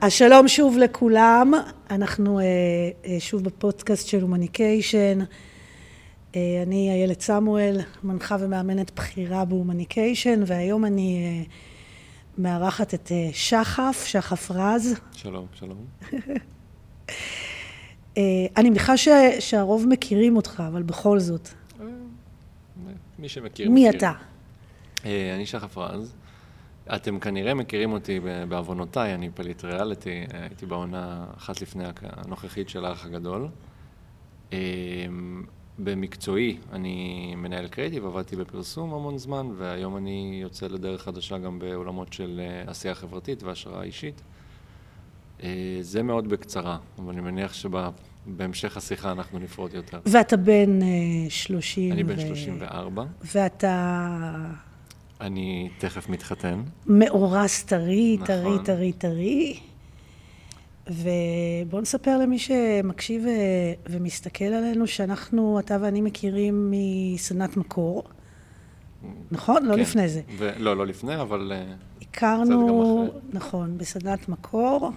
אז שלום שוב לכולם, אנחנו שוב בפודקאסט של הומניקיישן, אני איילת סמואל, מנחה ומאמנת בכירה בהומניקיישן, והיום אני מארחת את שחף, שחף רז. שלום, שלום. אני מניחה שהרוב מכירים אותך, אבל בכל זאת. מי שמכיר, מי מכיר. אתה? אני שחף רז. אתם כנראה מכירים אותי בעוונותיי, אני פליט ריאליטי, הייתי בעונה אחת לפני הנוכחית של האח הגדול. במקצועי, אני מנהל קריאיטיב, עבדתי בפרסום המון זמן, והיום אני יוצא לדרך חדשה גם בעולמות של עשייה חברתית והשראה אישית. זה מאוד בקצרה, אבל אני מניח שבהמשך השיחה אנחנו נפרוט יותר. ואתה בן שלושים ו... אני בן שלושים וארבע. ואתה... אני תכף מתחתן. מאורס טרי, טרי, נכון. טרי, טרי. ובואו נספר למי שמקשיב ומסתכל עלינו, שאנחנו, אתה ואני מכירים מסדנת מקור. נכון? לא כן. לפני זה. ו- לא, לא לפני, אבל אה, הכרנו. נכון, בסדנת מקור,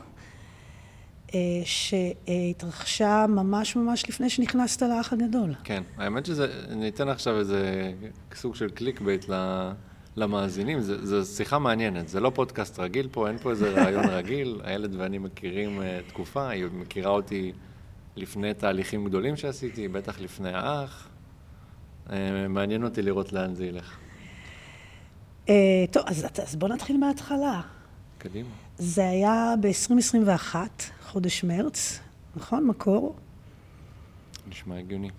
אה, שהתרחשה ממש ממש לפני שנכנסת לאח הגדול. כן. האמת שזה, אני אתן עכשיו איזה סוג של clickbait ל- למאזינים. זו שיחה מעניינת, זה לא פודקאסט רגיל פה, אין פה איזה ריאיון רגיל. איילת ואני מכירים אה, תקופה, היא מכירה אותי לפני תהליכים גדולים שעשיתי, בטח לפני האח. אה, מעניין אותי לראות לאן זה ילך. אה, טוב, אז, אז בואו נתחיל מההתחלה. קדימה. זה היה ב-2021, חודש מרץ, נכון? מקור? נשמע הגיוני.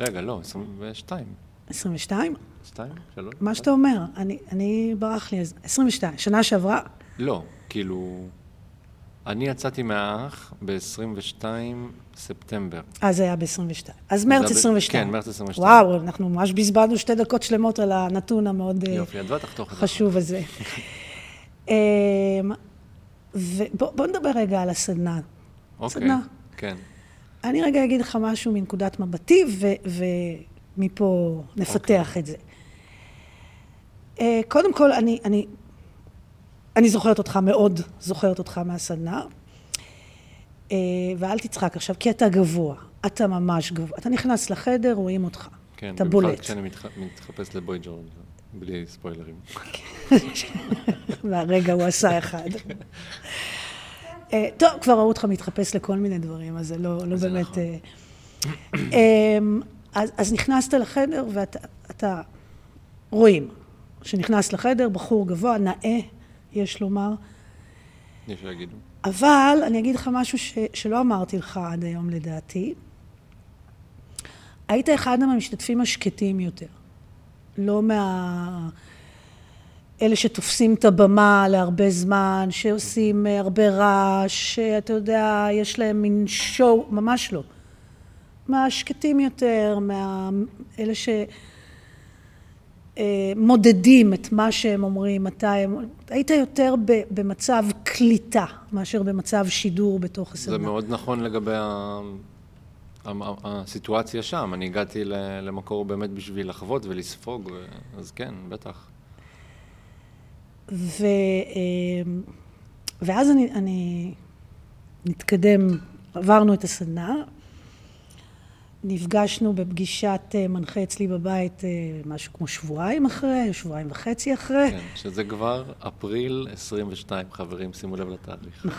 רגע, לא, 22. 22? 2? 3? מה שאתה אומר, אני, אני ברח לי, אז 22, שנה שעברה? לא, כאילו... אני יצאתי מהאח ב-22 ספטמבר. אז זה היה ב-22. אז מרץ היה ב- 22. כן, מרץ 22. וואו, אנחנו ממש בזבזנו שתי דקות שלמות על הנתון המאוד אה, יופי, את בטח תוך את זה. חשוב הזה. אמ, ובוא נדבר רגע על הסדנה. אוקיי, סדנה. כן. אני רגע אגיד לך משהו מנקודת מבטי, ומפה נפתח אוקיי. את זה. אה, קודם כל, אני, אני, אני זוכרת אותך מאוד, זוכרת אותך מהסדנה, אה, ואל תצחק עכשיו, כי אתה גבוה, אתה ממש גבוה. אתה נכנס לחדר, רואים אותך. כן, אתה במיוחד בולט. כשאני מתח... מתחפש לבוי ג'ורג', בלי ספוילרים. והרגע הוא עשה אחד. אה, טוב, כבר ראו אותך מתחפש לכל מיני דברים, אז זה לא, לא באמת... נכון. אז, אז נכנסת לחדר ואתה אתה, רואים שנכנס לחדר, בחור גבוה, נאה, יש לומר, יש שיגידו. אבל אני אגיד לך משהו ש, שלא אמרתי לך עד היום לדעתי. היית אחד מהמשתתפים השקטים יותר. לא מה... אלה שתופסים את הבמה להרבה זמן, שעושים אה, הרבה רעש, שאתה יודע, יש להם מין שואו, ממש לא. מהשקטים יותר, מאלה שמודדים את מה שהם אומרים, מתי הם... היית יותר ב- במצב קליטה מאשר במצב שידור בתוך זה הסדנה. מאוד נכון לגבי ה... הסיטואציה שם. אני הגעתי למקור באמת בשביל לחוות ולספוג, אז כן, בטח. ו... אמ, ואז אני, אני נתקדם, עברנו את הסדנה, נפגשנו בפגישת אה, מנחה אצלי בבית אה, משהו כמו שבועיים אחרי, שבועיים וחצי אחרי. כן, שזה כבר אפריל 22, חברים, שימו לב לתאריך.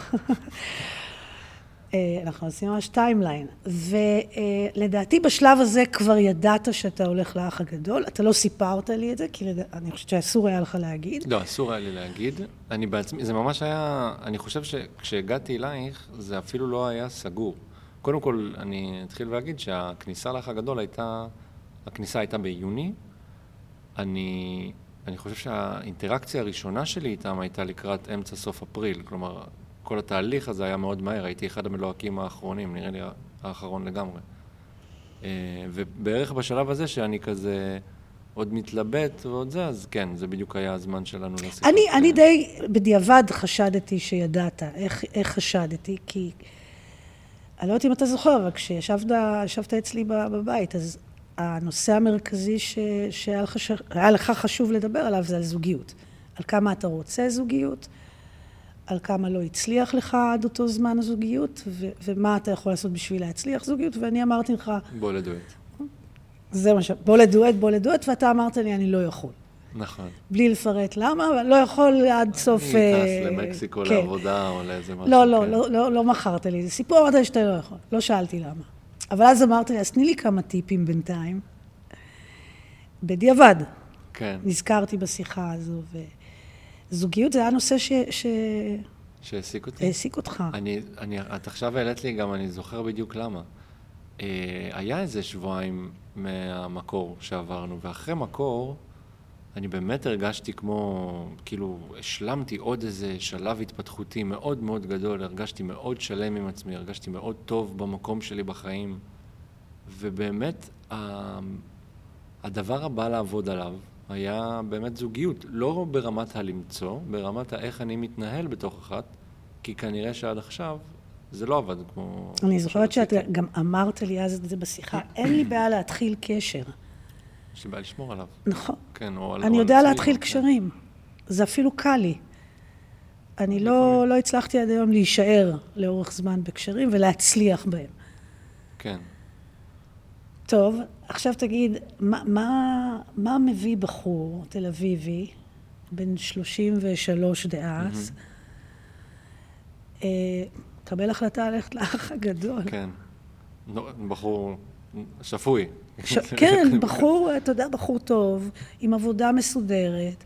אה, אנחנו עושים ממש timeline. ולדעתי בשלב הזה כבר ידעת שאתה הולך לאח הגדול. אתה לא סיפרת לי את זה, כי לד... אני חושבת שאסור היה לך להגיד. לא, אסור היה לי להגיד. אני בעצמי, זה ממש היה, אני חושב שכשהגעתי אלייך, זה אפילו לא היה סגור. קודם כל, אני אתחיל ואגיד שהכניסה לאח הגדול הייתה, הכניסה הייתה ביוני. אני, אני חושב שהאינטראקציה הראשונה שלי איתם הייתה לקראת אמצע סוף אפריל. כלומר, כל התהליך הזה היה מאוד מהר, הייתי אחד המלוהקים האחרונים, נראה לי האחרון לגמרי. אה, ובערך בשלב הזה שאני כזה עוד מתלבט ועוד זה, אז כן, זה בדיוק היה הזמן שלנו לשיחות. אני, אני די בדיעבד חשדתי שידעת. איך, איך חשדתי? כי... אני לא יודעת אם אתה זוכר, אבל כשישבת אצלי בבית, אז הנושא המרכזי ש, שהיה לך, לך חשוב לדבר עליו זה על זוגיות. על כמה אתה רוצה זוגיות, על כמה לא הצליח לך עד אותו זמן הזוגיות, ו- ומה אתה יכול לעשות בשביל להצליח זוגיות, ואני אמרתי לך, בוא לדואט. זה מה ש... בוא לדואט, בוא לדואט, ואתה אמרת לי, אני לא יכול. נכון. בלי לפרט למה, אבל לא יכול עד סוף... אני טס אה, למקסיקו כן. לעבודה או לאיזה משהו. לא, לא, כן. לא, לא, לא מכרת לי. זה סיפור, אמרת שאתה לא יכול. לא שאלתי למה. אבל אז אמרת לי, אז תני לי כמה טיפים בינתיים. בדיעבד, כן, נזכרתי בשיחה הזו, וזוגיות זה היה נושא ש- שהעסיק שהעסיק אותי. אותך. אני, אני, את עכשיו העלית לי גם, אני זוכר בדיוק למה. אה, היה איזה שבועיים מהמקור שעברנו, ואחרי מקור, אני באמת הרגשתי כמו, כאילו, השלמתי עוד איזה שלב התפתחותי מאוד מאוד גדול, הרגשתי מאוד שלם עם עצמי, הרגשתי מאוד טוב במקום שלי בחיים, ובאמת, ה- הדבר הבא לעבוד עליו היה באמת זוגיות, לא ברמת הלמצוא, ברמת האיך אני מתנהל בתוך אחת, כי כנראה שעד עכשיו זה לא עבד כמו... אני זוכרת שאת. גם אמרת לי אז את זה בשיחה, אין לי בעיה להתחיל קשר. יש לי בעיה לשמור עליו. נכון. כן, או על... אני או יודע על להתחיל. קשרים. זה אפילו קל לי. אני לא, לא הצלחתי עד היום להישאר לאורך זמן בקשרים ולהצליח בהם. כן. טוב, עכשיו תגיד, מה, מה, מה מביא בחור תל אביבי, בן 33 דאז, אה, קבל החלטה ללכת לאח הגדול? כן. נו, בחור שפוי. ש... כן, בחור, אתה יודע, בחור טוב, עם עבודה מסודרת,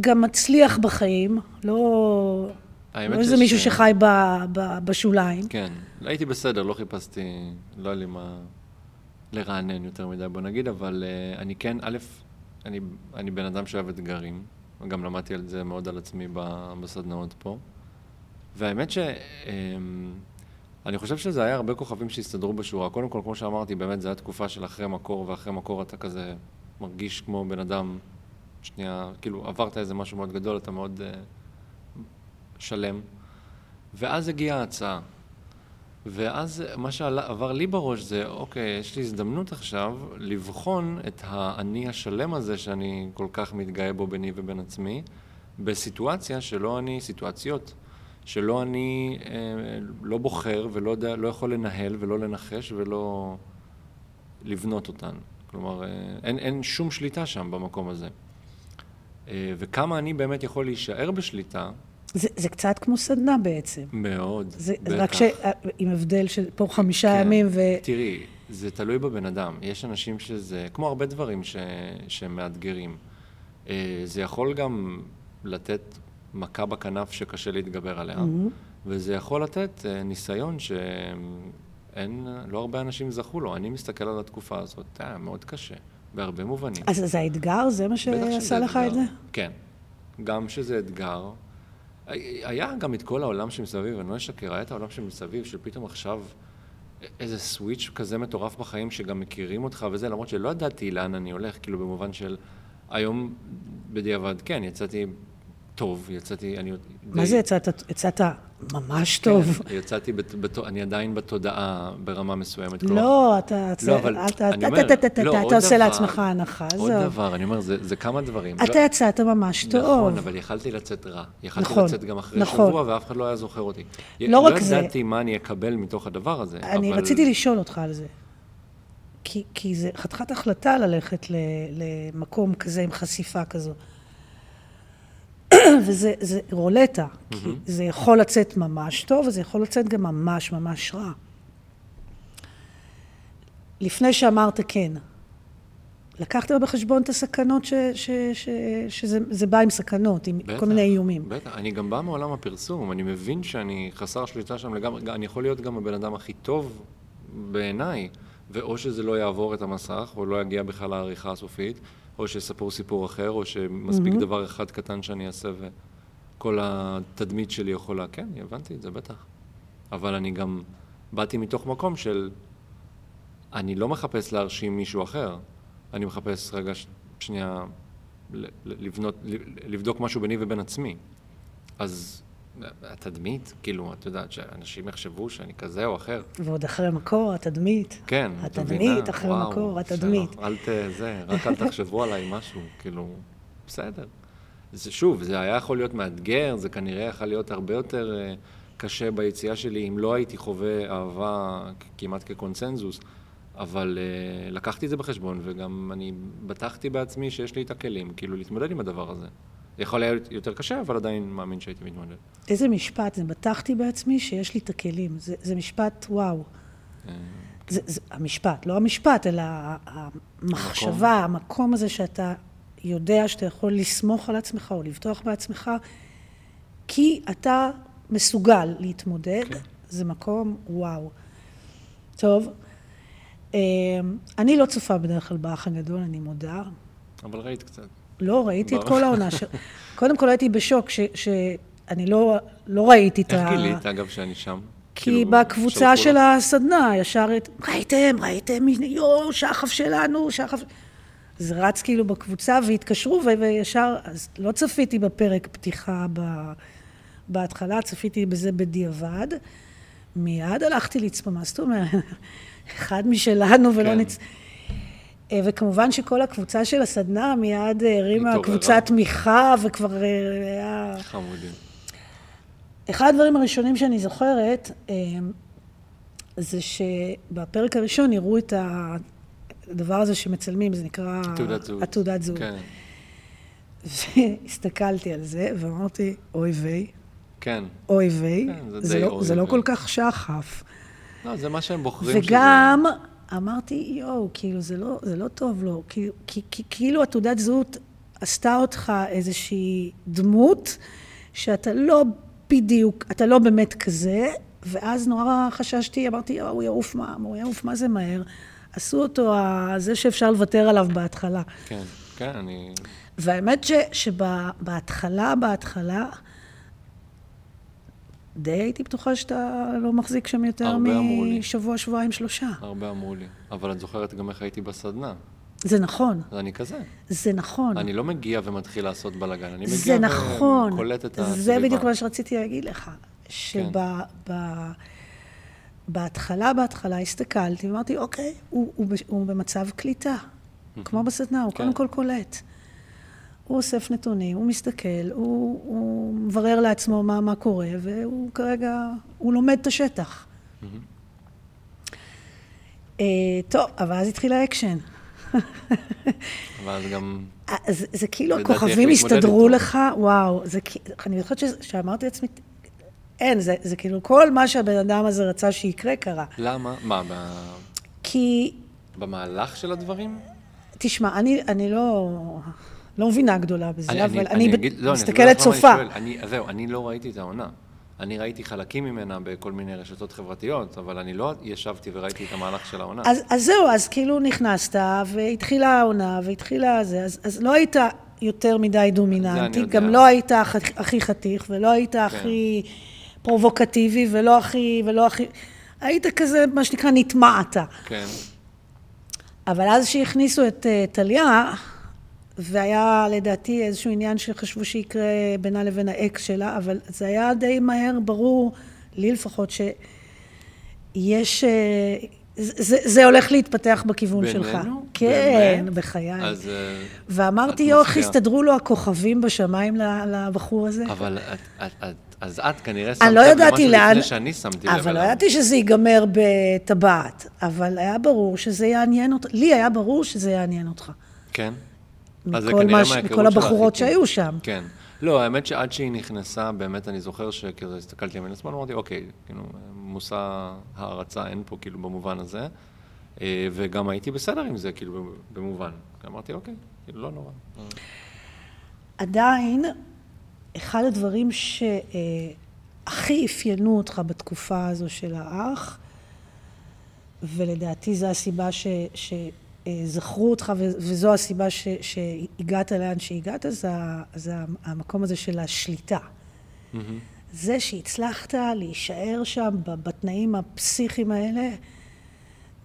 גם מצליח בחיים, לא, לא איזה מישהו שחי ב, ב, בשוליים. כן. הייתי בסדר, לא חיפשתי, לא היה לי מה לרענן יותר מדי, בוא נגיד, אבל uh, אני כן, א', אני, אני בן אדם שאוהב אתגרים, וגם למדתי על זה מאוד על עצמי בסדנאות פה. והאמת ש... Um, אני חושב שזה היה הרבה כוכבים שהסתדרו בשורה. קודם כל, כמו שאמרתי, באמת זו הייתה תקופה של אחרי מקור, ואחרי מקור אתה כזה מרגיש כמו בן אדם, שנייה, כאילו עברת איזה משהו מאוד גדול, אתה מאוד uh, שלם. ואז הגיעה ההצעה. ואז מה שעבר לי בראש זה, אוקיי, יש לי הזדמנות עכשיו לבחון את האני השלם הזה שאני כל כך מתגאה בו ביני ובין עצמי, בסיטואציה שלא אני, סיטואציות, שלא אני אה, לא בוחר ולא יודע, לא יכול לנהל ולא לנחש ולא לבנות אותן. כלומר, אה, אין, אין שום שליטה שם במקום הזה. אה, וכמה אני באמת יכול להישאר בשליטה, זה, זה קצת כמו סדנה בעצם. מאוד, זה בטח. רק ש... עם הבדל של פה חמישה כן. ימים ו... תראי, זה תלוי בבן אדם. יש אנשים שזה, כמו הרבה דברים ש, שהם מאתגרים. אה, זה יכול גם לתת מכה בכנף שקשה להתגבר עליה, וזה יכול לתת אה, ניסיון שאין, לא הרבה אנשים זכו לו. אני מסתכל על התקופה הזאת, היה מאוד קשה, בהרבה מובנים. אז זה האתגר? זה מה שעשה לך. את זה? כן. גם שזה אתגר. היה גם את כל העולם שמסביב, אני לא אשקר, היה את העולם שמסביב, שפתאום עכשיו איזה סוויץ' כזה מטורף בחיים, שגם מכירים אותך וזה, למרות שלא ידעתי לאן אני הולך, כאילו במובן של היום בדיעבד, כן, יצאתי טוב, יצאתי, אני... מה די- זה יצאת? יצאת ממש טוב. כן, יצאתי, בת, בת, אני עדיין בתודעה ברמה מסוימת. לא, אתה... לא, אבל ת- אני אתה- אומר, אתה- אתה- לא, אתה עוד עושה דבר, לעצמך הנחה, עוד עזוב. דבר, אני אומר, זה, זה כמה דברים. אתה יצאת ממש טוב. נכון, אבל יכלתי לצאת רע. יכלתי נכון, לצאת גם אחרי נכון. שבוע, ואף אחד לא היה זוכר אותי. לא רק זה. לא ידעתי מה אני אקבל מתוך הדבר הזה, אני אבל... רציתי לשאול אותך על זה. כי, כי זה חתיכת החלטה ללכת ל, למקום כזה עם חשיפה כזו. וזה זה רולטה, כי זה יכול לצאת ממש טוב, וזה יכול לצאת גם ממש ממש רע. לפני שאמרת כן, לקחת בחשבון את הסכנות, ש, ש, ש, שזה זה בא עם סכנות, עם בטח, כל מיני איומים. בטח, אני גם בא מעולם הפרסום, אני מבין שאני חסר שליטה שם לגמרי, אני יכול להיות גם הבן אדם הכי טוב בעיניי, ואו שזה לא יעבור את המסך, או לא יגיע בכלל לעריכה הסופית, או שיספרו סיפור אחר, או שמספיק דבר אחד קטן שאני אעשה וכל התדמית שלי יכולה, כן, הבנתי את זה, בטח. אבל אני גם באתי מתוך מקום של, אני לא מחפש להרשים מישהו אחר, אני מחפש רגע ש- שנייה לבנות, לבדוק משהו ביני ובין עצמי. אז התדמית, כאילו, את יודעת, שאנשים יחשבו שאני כזה או אחר. ועוד אחרי מקור, התדמית. כן, את מבינה? התדמית, אחרי וואו, מקור, התדמית. אל ת... זה, רק אל תחשבו עליי משהו, כאילו, בסדר. זה שוב, זה היה יכול להיות מאתגר, זה כנראה יכול להיות הרבה יותר אה, קשה ביציאה שלי, אם לא הייתי חווה אהבה כמעט כקונצנזוס, אבל uh, לקחתי את זה בחשבון, וגם אני בטחתי בעצמי שיש לי את הכלים, כאילו, להתמודד עם הדבר הזה. יכול להיות יותר קשה, אבל עדיין מאמין שהייתי מתמודד. איזה משפט, זה בטחתי בעצמי שיש לי את הכלים. זה, זה משפט, וואו. אה, זה, זה המשפט, לא המשפט, אלא המחשבה, המקום. המקום הזה שאתה יודע שאתה יכול לסמוך על עצמך או לבטוח בעצמך, כי אתה מסוגל להתמודד, כן. זה מקום וואו. טוב, אמ, אני לא צופה בדרך כלל באח הגדול, אני מודה. אבל ראית קצת. לא, ראיתי את כל העונה. ש... קודם כל הייתי בשוק שאני לא, לא ראיתי את ה... איך גילית, אגב, שאני שם? כי כאילו, בקבוצה של הסדנה, ישר ראיתם, ראיתם, יואו, שחף שלנו, שחף... זה רץ כאילו בקבוצה והתקשרו וישר, אז לא צפיתי בפרק פתיחה ב... בהתחלה, צפיתי בזה בדיעבד. מיד הלכתי לצפות, מה זאת אומרת? אחד משלנו ולא כן. נצ... אה, וכמובן שכל הקבוצה של הסדנה מיד הרימה קבוצת תמיכה וכבר אה, היה... חמודים. אחד הדברים הראשונים שאני זוכרת אה, זה שבפרק הראשון הראו את הדבר הזה שמצלמים, זה נקרא... תעודת זהות. התעודת זהות. כן. והסתכלתי על זה ואמרתי, אוי ויי. כן. אוי ויי. כן, זה, זה, לא, זה לא כל כך שחף. לא, זה מה שהם בוחרים וגם שזה... אמרתי, יואו, כאילו, זה לא, זה לא טוב לו. כי, כאילו התעודת זהות עשתה אותך איזושהי דמות שאתה לא בדיוק, אתה לא באמת כזה, ואז נורא חששתי, אמרתי, יואו, הוא יעוף מה, הוא יעוף מה זה מהר. עשו אותו זה שאפשר לוותר עליו בהתחלה. כן, כן, אני... והאמת ש, שבהתחלה, בהתחלה, די הייתי בטוחה שאתה לא מחזיק שם יותר משבוע, שבועיים, שלושה. הרבה אמרו לי. אבל את זוכרת גם איך הייתי בסדנה. זה נכון. אני כזה. זה נכון. אני לא מגיע ומתחיל לעשות בלאגן, אני מגיע זה נכון. וקולט את הסביבה. זה בדיוק מה שרציתי להגיד לך. שבהתחלה, כן. בהתחלה הסתכלתי ואמרתי, אוקיי, הוא, הוא, הוא במצב קליטה. כמו בסדנה, הוא כן. קודם כל קולט. הוא אוסף נתונים, הוא מסתכל, הוא, הוא מברר לעצמו מה, מה קורה, והוא כרגע, הוא לומד את השטח. Mm-hmm. Uh, טוב, אבל אז התחיל האקשן. אבל גם... אה, זה, זה כאילו הכוכבים הסתדרו לך, וואו, זה, אני זוכרת שאמרתי לעצמי, אין, זה, זה כאילו כל מה שהבן אדם הזה רצה שיקרה, קרה. למה? מה, ב... כי... במהלך של הדברים? תשמע, אני, אני לא... לא מבינה גדולה בזה, אני, אבל אני, אני, אני אגיד, לא, מסתכלת צופה. אני, זהו, אני לא ראיתי את העונה. אני ראיתי חלקים ממנה בכל מיני רשתות חברתיות, אבל אני לא ישבתי וראיתי את המהלך של העונה. אז, אז זהו, אז כאילו נכנסת, והתחילה העונה, והתחילה זה, אז, אז לא היית יותר מדי דומיננטי, גם לא היית הכי חתיך, ולא היית כן. הכי פרובוקטיבי, ולא הכי, ולא הכי... היית כזה, מה שנקרא, נטמעת. כן. אבל אז שהכניסו את uh, טליה, והיה לדעתי איזשהו עניין שחשבו שיקרה בינה לבין האקס שלה, אבל זה היה די מהר ברור, לי לפחות, שיש... אה, זה, זה הולך להתפתח בכיוון בינינו? שלך. בינינו? כן, באמת? בחיי. אז... אה, ואמרתי, יו, איך הסתדרו לו הכוכבים בשמיים לבחור הזה? אבל את, את, את, אז את כנראה שמת לא לב למשהו לאן... לפני שאני שמתי לב אבל לא ידעתי שזה ייגמר בטבעת. אבל היה ברור שזה יעניין אותך. לי היה ברור שזה יעניין אותך. כן? מכל, מש... מכל הבחורות שהיו שם. כן. לא, האמת שעד שהיא נכנסה, באמת אני זוכר שכזה הסתכלתי ימין לשמאל, אמרתי, אוקיי, כאילו, מושא הערצה אין פה, כאילו, במובן הזה. אה, וגם הייתי בסדר עם זה, כאילו, במובן. אמרתי, אוקיי, כאילו, לא נורא. עדיין, אחד הדברים שהכי אפיינו אותך בתקופה הזו של האח, ולדעתי זו הסיבה ש... ש... זכרו אותך, וזו הסיבה ש, שהגעת לאן שהגעת, זה, זה המקום הזה של השליטה. Mm-hmm. זה שהצלחת להישאר שם בתנאים הפסיכיים האלה,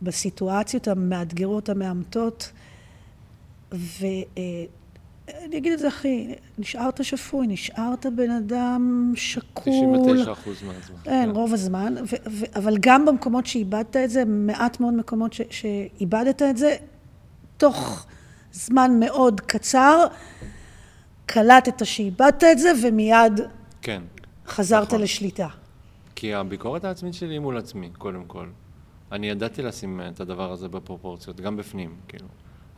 בסיטואציות המאתגרות, המאמתות, ואני אגיד את זה הכי, נשארת שפוי, נשארת בן אדם שקול. 99 אחוז מהזמן. כן, רוב הזמן, ו- ו- אבל גם במקומות שאיבדת את זה, מעט מאוד מקומות ש- שאיבדת את זה, תוך זמן מאוד קצר, קלטת שאיבדת את זה ומיד כן. חזרת נכון. לשליטה. כי הביקורת העצמית שלי היא מול עצמי, קודם כל. אני ידעתי לשים את הדבר הזה בפרופורציות, גם בפנים, כאילו.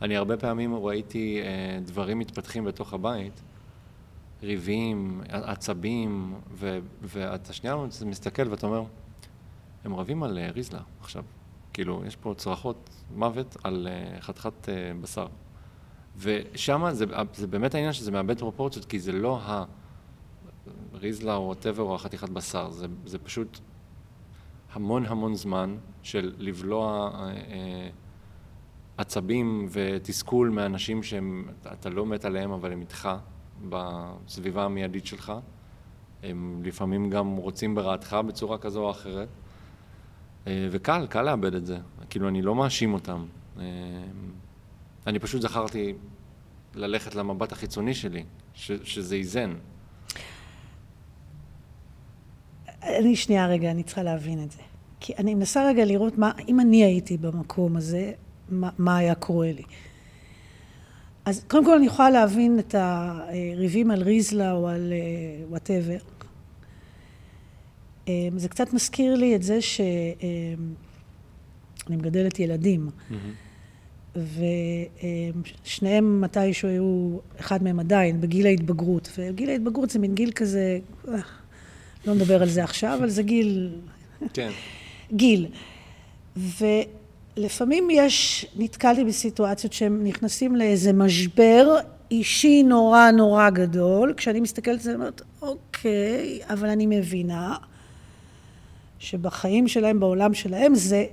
אני הרבה פעמים ראיתי אה, דברים מתפתחים בתוך הבית, ריבים, עצבים, ו, ואתה שנייה מסתכל ואתה אומר, הם רבים על אה, ריזלה עכשיו. כאילו, יש פה צרחות מוות על אה, חתיכת אה, בשר. ושם זה, זה באמת העניין שזה מאבד פרופורציות, כי זה לא ה... ריזלה או whatever או החתיכת בשר, זה, זה פשוט המון המון זמן של לבלוע אה, אה, עצבים ותסכול מאנשים שאתה לא מת עליהם אבל הם איתך בסביבה המיידית שלך. הם לפעמים גם רוצים ברעתך בצורה כזו או אחרת. אה, וקל, קל לאבד את זה. כאילו, אני לא מאשים אותם. אה, אני פשוט זכרתי ללכת למבט החיצוני שלי, ש, שזה איזן. אני שנייה רגע, אני צריכה להבין את זה. כי אני מנסה רגע לראות מה, אם אני הייתי במקום הזה, מה, מה היה קורה לי. אז קודם כל אני יכולה להבין את הריבים על ריזלה או על וואטאבר. Uh, זה קצת מזכיר לי את זה שאני uh, מגדלת ילדים. Mm-hmm. ושניהם מתישהו היו, אחד מהם עדיין, בגיל ההתבגרות. וגיל ההתבגרות זה מין גיל כזה, לא נדבר על זה עכשיו, אבל זה גיל... כן. גיל. ולפעמים יש, נתקלתי בסיטואציות שהם נכנסים לאיזה משבר אישי נורא נורא גדול, כשאני מסתכלת על זה, אני אומרת, אוקיי, אבל אני מבינה שבחיים שלהם, בעולם שלהם, זה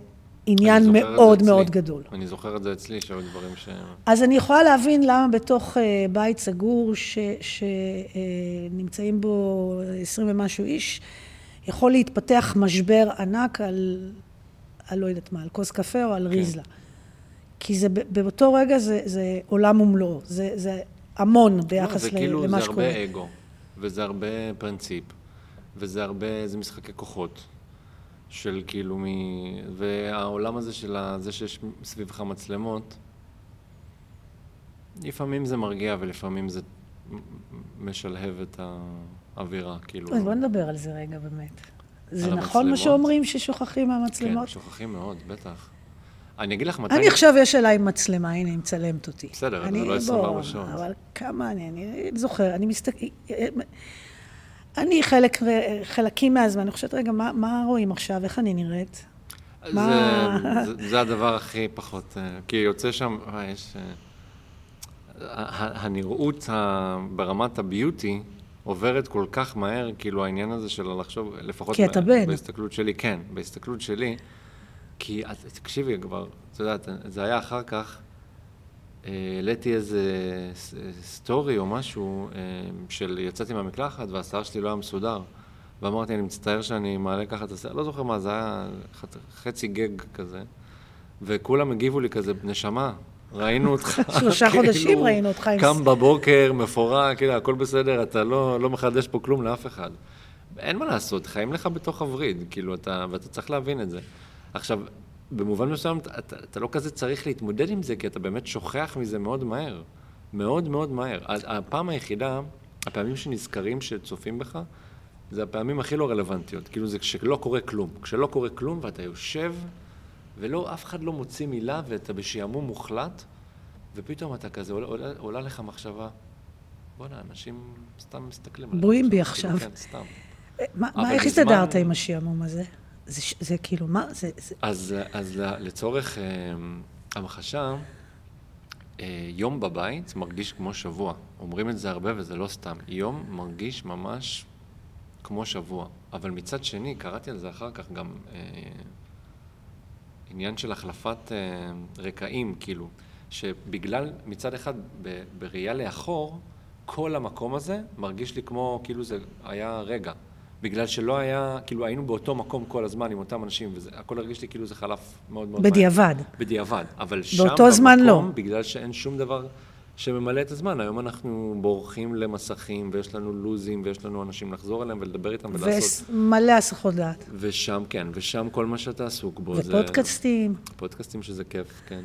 עניין מאוד מאוד גדול. אני זוכר את זה אצלי, שהיו דברים ש... אז אני יכולה להבין למה בתוך uh, בית סגור שנמצאים uh, בו עשרים ומשהו איש, יכול להתפתח משבר ענק על, על לא יודעת מה, על כוס קפה או על כן. ריזלה. כי זה באותו רגע זה, זה עולם ומלואו, זה, זה המון ביחס לא, זה כאילו, למה שקורה. זה הרבה אגו, וזה הרבה פרינציפ, וזה הרבה, זה משחקי כוחות. של כאילו מ... והעולם הזה של זה שיש סביבך מצלמות, לפעמים זה מרגיע ולפעמים זה משלהב את האווירה, כאילו. אז בוא נדבר על זה רגע באמת. זה נכון מה שאומרים ששוכחים מהמצלמות? כן, שוכחים מאוד, בטח. אני אגיד לך מתי... אני עכשיו יש עליי מצלמה, הנה, היא מצלמת אותי. בסדר, זה לא 24 שעות. אבל כמה אני, אני זוכר, אני מסתכל... אני חלק, חלקים מהזמן, אני חושבת, רגע, מה, מה רואים עכשיו? איך אני נראית? זה, מה... זה, זה הדבר הכי פחות, אה, כי יוצא שם, אה, יש... אה, הנראות ברמת הביוטי עוברת כל כך מהר, כאילו העניין הזה של לחשוב, לפחות... כי אתה בן. בהסתכלות שלי, כן, בהסתכלות שלי, כי, תקשיבי כבר, את יודעת, זה היה אחר כך, העליתי איזה סטורי או משהו אה, של יצאתי מהמקלחת והשיער שלי לא היה מסודר ואמרתי, אני מצטער שאני מעלה ככה את השיער, לא זוכר מה, זה היה חצי גג כזה וכולם הגיבו לי כזה, נשמה, ראינו אותך, שלושה כאילו, חודשים ראינו אותך. קם בבוקר, מפורק, כאילו, הכל בסדר, אתה לא, לא מחדש פה כלום לאף אחד. אין מה לעשות, חיים לך בתוך הווריד, כאילו, אתה, ואתה צריך להבין את זה. עכשיו, במובן מסוים אתה, אתה לא כזה צריך להתמודד עם זה, כי אתה באמת שוכח מזה מאוד מהר. מאוד מאוד מהר. הפעם היחידה, הפעמים שנזכרים שצופים בך, זה הפעמים הכי לא רלוונטיות. כאילו זה כשלא קורה כלום. כשלא קורה כלום ואתה יושב, ולא, אף אחד לא מוציא מילה ואתה בשעמום מוחלט, ופתאום אתה כזה, עולה, עולה, עולה לך מחשבה, בואנה, אנשים סתם מסתכלים עליך. בואים בי עכשיו. כאילו, כן, סתם. מה, מה איך הסתדרת עם השעמום הזה? זה, זה כאילו, מה? זה... זה... אז, אז לצורך אה, המחשה, אה, יום בבית מרגיש כמו שבוע. אומרים את זה הרבה וזה לא סתם. יום מרגיש ממש כמו שבוע. אבל מצד שני, קראתי על זה אחר כך גם אה, עניין של החלפת אה, רקעים, כאילו, שבגלל, מצד אחד, ב, בראייה לאחור, כל המקום הזה מרגיש לי כמו, כאילו זה היה רגע. בגלל שלא היה, כאילו היינו באותו מקום כל הזמן עם אותם אנשים, והכל הרגיש לי כאילו זה חלף מאוד מאוד בדיעבד. מהר. בדיעבד. אבל שם, באותו זמן לא. בגלל שאין שום דבר שממלא את הזמן, היום אנחנו בורחים למסכים, ויש לנו לוזים, ויש לנו אנשים לחזור אליהם ולדבר איתם ולעשות... ומלא הסחות דעת. ושם, כן, ושם כל מה שאתה עסוק בו זה... ופודקאסטים. פודקאסטים שזה כיף, כן.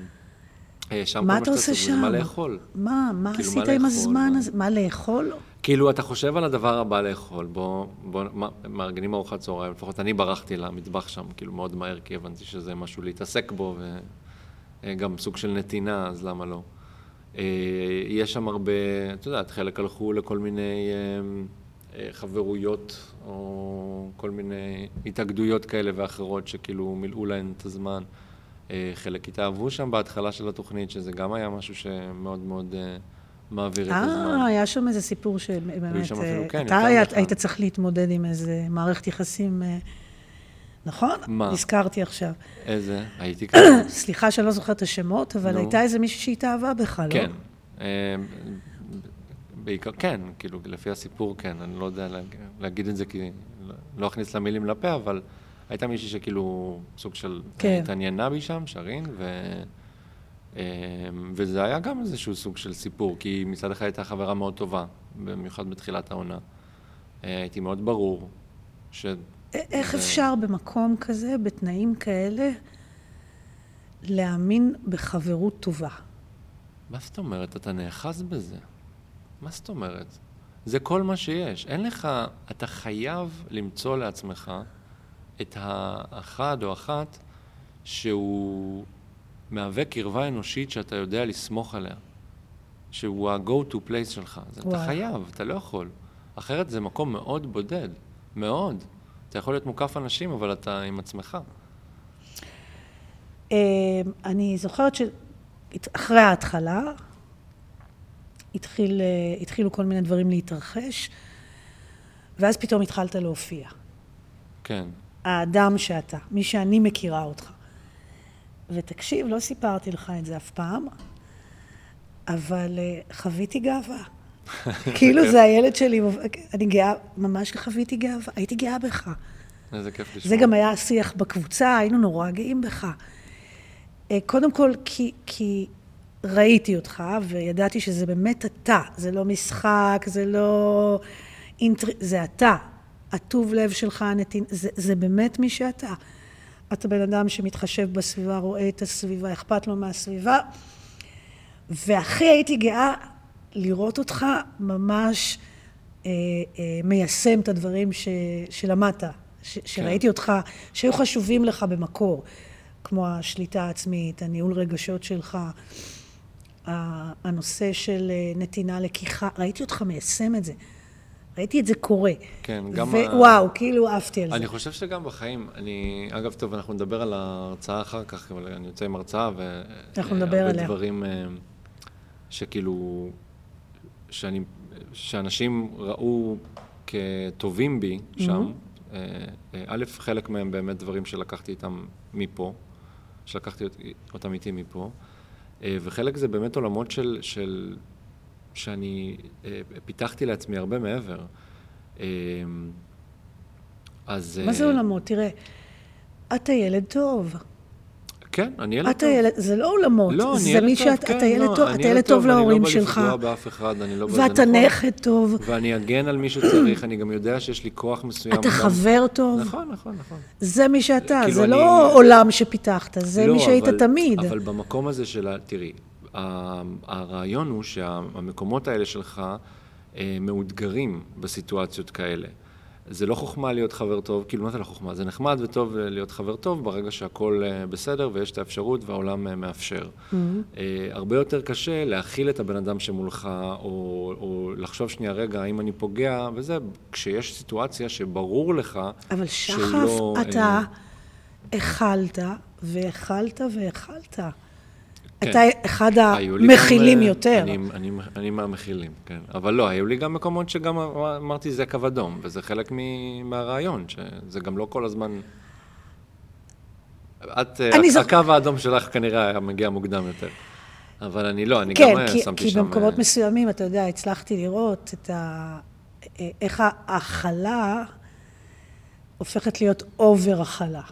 אה, שם מה אתה עושה שם? מה לאכול. מה, מה כאילו, עשית מה עם לאכול, הזמן מה- הזה? מה לאכול? כאילו, אתה חושב על הדבר הבא לאכול, בוא, בוא, מה- מארגנים ארוחת צהריים, לפחות אני ברחתי למטבח שם, כאילו, מאוד מהר, כי הבנתי שזה משהו להתעסק בו, וגם סוג של נתינה, אז למה לא? אה, יש שם הרבה, את יודעת, חלק הלכו לכל מיני אה, אה, חברויות, או כל מיני התאגדויות כאלה ואחרות, שכאילו מילאו להן את הזמן. אה, חלק התאהבו שם בהתחלה של התוכנית, שזה גם היה משהו שמאוד מאוד מעביר את הזמן. אה, היה שם איזה סיפור שבאמת... שם אפילו, כן, אתה. היית צריך להתמודד עם איזה מערכת יחסים... נכון? מה? נזכרתי עכשיו. איזה? הייתי כזה. סליחה שאני לא זוכרת את השמות, אבל נו. הייתה איזה מישהי שהתאהבה בך, לא? כן. אה, בעיקר, כן, כאילו, לפי הסיפור, כן. אני לא יודע להג- להגיד את זה כי לא- אכניס לה מילים לפה, אבל הייתה מישהי שכאילו סוג של כן. התעניינה בי שם, שרין, ו... אה, וזה היה גם איזשהו סוג של סיפור, כי מצד אחד הייתה חברה מאוד טובה, במיוחד בתחילת העונה. אה, הייתי מאוד ברור ש... איך אפשר במקום כזה, בתנאים כאלה, להאמין בחברות טובה? מה זאת אומרת? אתה נאחז בזה. מה זאת אומרת? זה כל מה שיש. אין לך, אתה חייב למצוא לעצמך את האחד או אחת שהוא מהווה קרבה אנושית שאתה יודע לסמוך עליה. שהוא ה-go to place שלך. אתה. חייב, אתה לא יכול. אחרת זה מקום מאוד בודד. מאוד. אתה יכול להיות מוקף אנשים, אבל אתה עם עצמך. אה, אני זוכרת שאחרי ההתחלה, התחיל, אה, התחילו כל מיני דברים להתרחש, ואז פתאום התחלת להופיע. כן. האדם שאתה, מי שאני מכירה אותך. ותקשיב, לא סיפרתי לך את זה אף פעם, אבל אה, חוויתי גאווה. כאילו זה הילד שלי, אני גאה, ממש חוויתי גאווה, הייתי גאה בך. איזה כיף לשמוע. זה גם היה השיח בקבוצה, היינו נורא גאים בך. אה, קודם כל, כי, כי ראיתי אותך, וידעתי שזה באמת אתה, זה לא משחק, זה לא... אינטר... זה אתה. הטוב לב שלך, הנתין... זה, זה באמת מי שאתה. אתה בן אדם שמתחשב בסביבה, רואה את הסביבה, אכפת לו מהסביבה. והכי הייתי גאה לראות אותך ממש אה, אה, מיישם את הדברים ש, שלמדת, ש, שראיתי אותך, שהיו חשובים לך במקור, כמו השליטה העצמית, הניהול רגשות שלך, ה- הנושא של אה, נתינה לקיחה, ראיתי אותך מיישם את זה. ראיתי את זה קורה. כן, גם ה- וואו, כאילו עפתי על זה. אני חושב שגם בחיים, אני, אגב, טוב, אנחנו נדבר על ההרצאה אחר כך, אבל אני יוצא עם הרצאה, אנחנו נדבר עליה. דברים אה, שכאילו, שאני, שאנשים ראו כטובים בי שם. אה, א', חלק מהם באמת דברים שלקחתי איתם מפה, שלקחתי אות- אותם איתי מפה, אה, וחלק זה באמת עולמות של, של שאני פיתחתי לעצמי הרבה מעבר. אז... מה זה עולמות? תראה, אתה ילד טוב. כן, אני ילד טוב. ילד, זה לא עולמות, לא, אני זה ילד מי טוב, שאת, כן, אתה ילד לא, טוב, אתה ילד טוב להורים אני לא שלך, בא לפגוע באף אחד, אני לא בא... זה ואתה. נכד טוב, ואני אגן על מי שצריך, אני גם יודע שיש לי כוח מסוים. אתה חבר טוב, נכון, נכון, נכון. זה מי שאתה, כאילו זה לא עולם שפיתחת, זה לא, מי שהיית תמיד. אבל במקום הזה של, ה- תראי, הרעיון הוא שהמקומות האלה שלך אה, מאותגרים בסיטואציות כאלה. זה לא חוכמה להיות חבר טוב, כאילו מה זה לא חוכמה? זה נחמד וטוב להיות חבר טוב ברגע שהכל אה, בסדר ויש את האפשרות והעולם אה, מאפשר. Mm-hmm. אה, הרבה יותר קשה להכיל את הבן אדם שמולך, או, או לחשוב שנייה, רגע, האם אני פוגע, וזה כשיש סיטואציה שברור לך אבל שחף, לא, אתה אה, אכלת, והאכלת והאכלת. כן. אתה אחד המכילים אה, יותר. אני, אני, אני מהמכילים, כן. אבל לא, היו לי גם מקומות שגם אמר- אמרתי זה קו אדום, וזה חלק מהרעיון, שזה גם לא כל הזמן... את, אה, זוכ- הקו האדום שלך כנראה היה מגיע מוקדם יותר. אבל אני לא, אני כן, גם אה, כי, שמתי כי שם... במקומות אה, מסוימים, אתה יודע, הצלחתי לראות את ה... איך ההכלה הופכת להיות over הכלה.